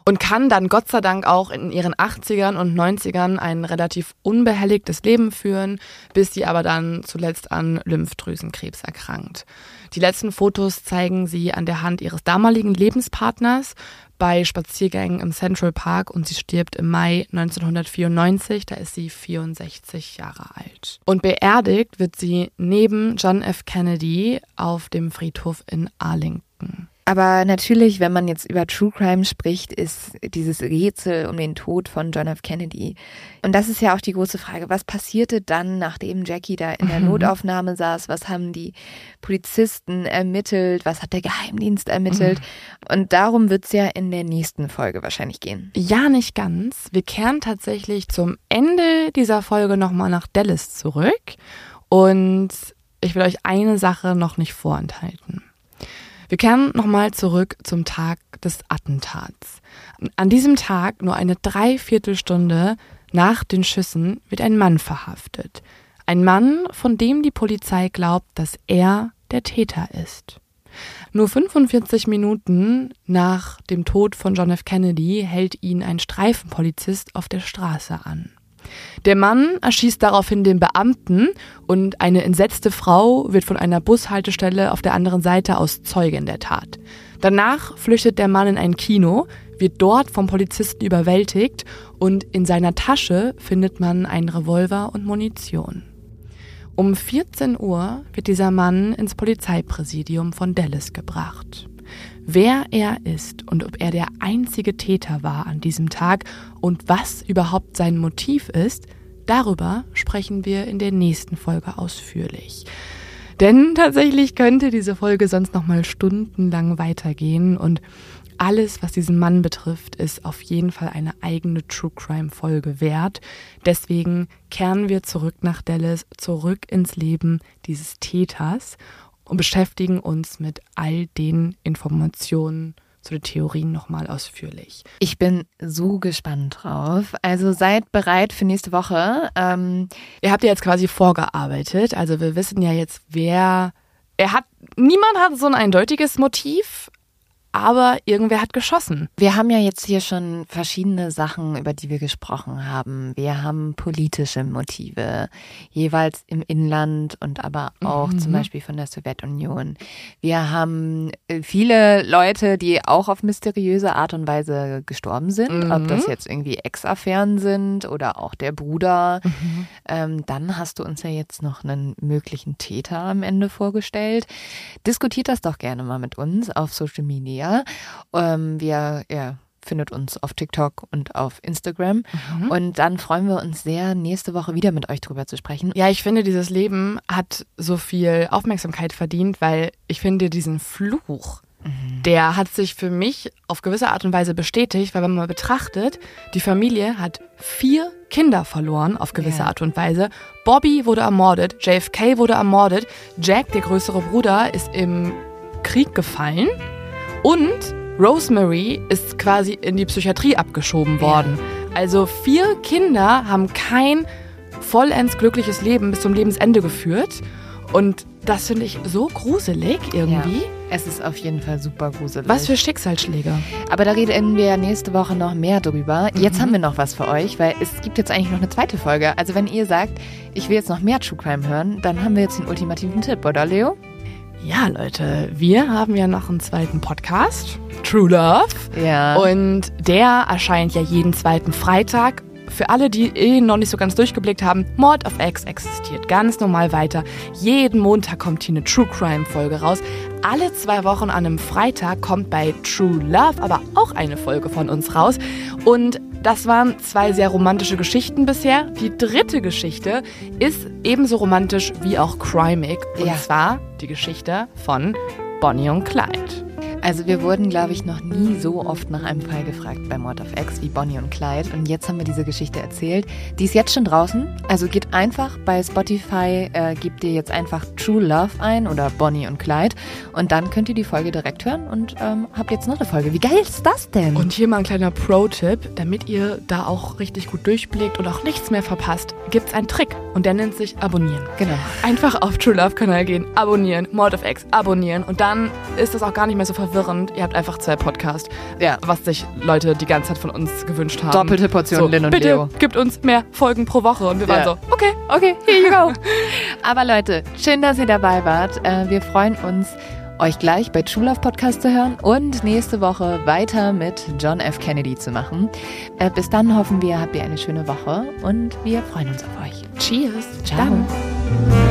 und kann dann Gott sei Dank auch in ihren 80ern und 90ern ein relativ unbehelligtes Leben führen, bis sie aber dann zuletzt an Lymphdrüsenkrebs erkrankt. Die letzten Fotos zeigen sie an der Hand ihres damaligen Lebenspartners bei Spaziergängen im Central Park und sie stirbt im Mai 1994, da ist sie 64 Jahre alt. Und beerdigt wird sie neben John F. Kennedy auf dem Friedhof in Arlington. Aber natürlich, wenn man jetzt über True Crime spricht, ist dieses Rätsel um den Tod von John F. Kennedy. Und das ist ja auch die große Frage. Was passierte dann, nachdem Jackie da in der mhm. Notaufnahme saß? Was haben die Polizisten ermittelt? Was hat der Geheimdienst ermittelt? Mhm. Und darum wird es ja in der nächsten Folge wahrscheinlich gehen. Ja, nicht ganz. Wir kehren tatsächlich zum Ende dieser Folge nochmal nach Dallas zurück. Und ich will euch eine Sache noch nicht vorenthalten. Wir kehren nochmal zurück zum Tag des Attentats. An diesem Tag, nur eine Dreiviertelstunde nach den Schüssen, wird ein Mann verhaftet. Ein Mann, von dem die Polizei glaubt, dass er der Täter ist. Nur 45 Minuten nach dem Tod von John F. Kennedy hält ihn ein Streifenpolizist auf der Straße an. Der Mann erschießt daraufhin den Beamten und eine entsetzte Frau wird von einer Bushaltestelle auf der anderen Seite aus Zeugin der Tat. Danach flüchtet der Mann in ein Kino, wird dort vom Polizisten überwältigt und in seiner Tasche findet man einen Revolver und Munition. Um 14 Uhr wird dieser Mann ins Polizeipräsidium von Dallas gebracht. Wer er ist und ob er der einzige Täter war an diesem Tag und was überhaupt sein Motiv ist, darüber sprechen wir in der nächsten Folge ausführlich. Denn tatsächlich könnte diese Folge sonst noch mal stundenlang weitergehen und alles, was diesen Mann betrifft, ist auf jeden Fall eine eigene True Crime Folge wert. Deswegen kehren wir zurück nach Dallas, zurück ins Leben dieses Täters und beschäftigen uns mit all den Informationen zu den Theorien nochmal ausführlich. Ich bin so gespannt drauf. Also seid bereit für nächste Woche. Ähm Ihr habt ja jetzt quasi vorgearbeitet. Also wir wissen ja jetzt, wer. Er hat. Niemand hat so ein eindeutiges Motiv, aber irgendwer hat geschossen. Wir haben ja jetzt hier schon verschiedene Sachen, über die wir gesprochen haben. Wir haben politische Motive, jeweils im Inland und aber auch mhm. zum Beispiel von der Sowjetunion. Wir haben äh, viele Leute, die auch auf mysteriöse Art und Weise gestorben sind, mhm. ob das jetzt irgendwie Ex-Affären sind oder auch der Bruder. Mhm. Ähm, dann hast du uns ja jetzt noch einen möglichen Täter am Ende vorgestellt. Diskutiert das doch gerne mal mit uns auf Social Media Maria. Ähm, wir, ja, findet uns auf TikTok und auf Instagram. Mhm. Und dann freuen wir uns sehr, nächste Woche wieder mit euch drüber zu sprechen. Ja, ich finde, dieses Leben hat so viel Aufmerksamkeit verdient, weil ich finde diesen Fluch, mhm. der hat sich für mich auf gewisse Art und Weise bestätigt, weil wenn man betrachtet, die Familie hat vier Kinder verloren auf gewisse ja. Art und Weise. Bobby wurde ermordet, JFK wurde ermordet, Jack, der größere Bruder, ist im Krieg gefallen. Und Rosemary ist quasi in die Psychiatrie abgeschoben worden. Also vier Kinder haben kein vollends glückliches Leben bis zum Lebensende geführt. Und das finde ich so gruselig irgendwie. Ja, es ist auf jeden Fall super gruselig. Was für Schicksalsschläge. Aber da reden wir nächste Woche noch mehr drüber. Jetzt mhm. haben wir noch was für euch, weil es gibt jetzt eigentlich noch eine zweite Folge. Also wenn ihr sagt, ich will jetzt noch mehr True Crime hören, dann haben wir jetzt den ultimativen Tipp, oder Leo? Ja, Leute, wir haben ja noch einen zweiten Podcast, True Love. Ja. Und der erscheint ja jeden zweiten Freitag. Für alle, die eh noch nicht so ganz durchgeblickt haben, Mord of X existiert ganz normal weiter. Jeden Montag kommt hier eine True Crime Folge raus. Alle zwei Wochen an einem Freitag kommt bei True Love aber auch eine Folge von uns raus. Und das waren zwei sehr romantische Geschichten bisher. Die dritte Geschichte ist ebenso romantisch wie auch crimig. Und ja. zwar die Geschichte von Bonnie und Clyde. Also wir wurden, glaube ich, noch nie so oft nach einem Fall gefragt bei Mord of X wie Bonnie und Clyde. Und jetzt haben wir diese Geschichte erzählt. Die ist jetzt schon draußen. Also geht einfach bei Spotify, äh, gebt ihr jetzt einfach True Love ein oder Bonnie und Clyde. Und dann könnt ihr die Folge direkt hören und ähm, habt jetzt noch eine Folge. Wie geil ist das denn? Und hier mal ein kleiner Pro-Tipp, damit ihr da auch richtig gut durchblickt und auch nichts mehr verpasst, gibt es einen Trick. Und der nennt sich Abonnieren. Genau. Einfach auf True Love Kanal gehen, abonnieren, Mord of X, abonnieren. Und dann ist das auch gar nicht mehr so verwirrend verwirrend. Ihr habt einfach zwei Podcasts, ja. was sich Leute die ganze Zeit von uns gewünscht haben. Doppelte Portion so, Lin und bitte Leo. gibt uns mehr Folgen pro Woche. Und wir ja. waren so, okay, okay, here you go. Aber Leute, schön, dass ihr dabei wart. Äh, wir freuen uns, euch gleich bei True Love Podcast zu hören und nächste Woche weiter mit John F. Kennedy zu machen. Äh, bis dann hoffen wir, habt ihr eine schöne Woche und wir freuen uns auf euch. Cheers. Ciao. Dann.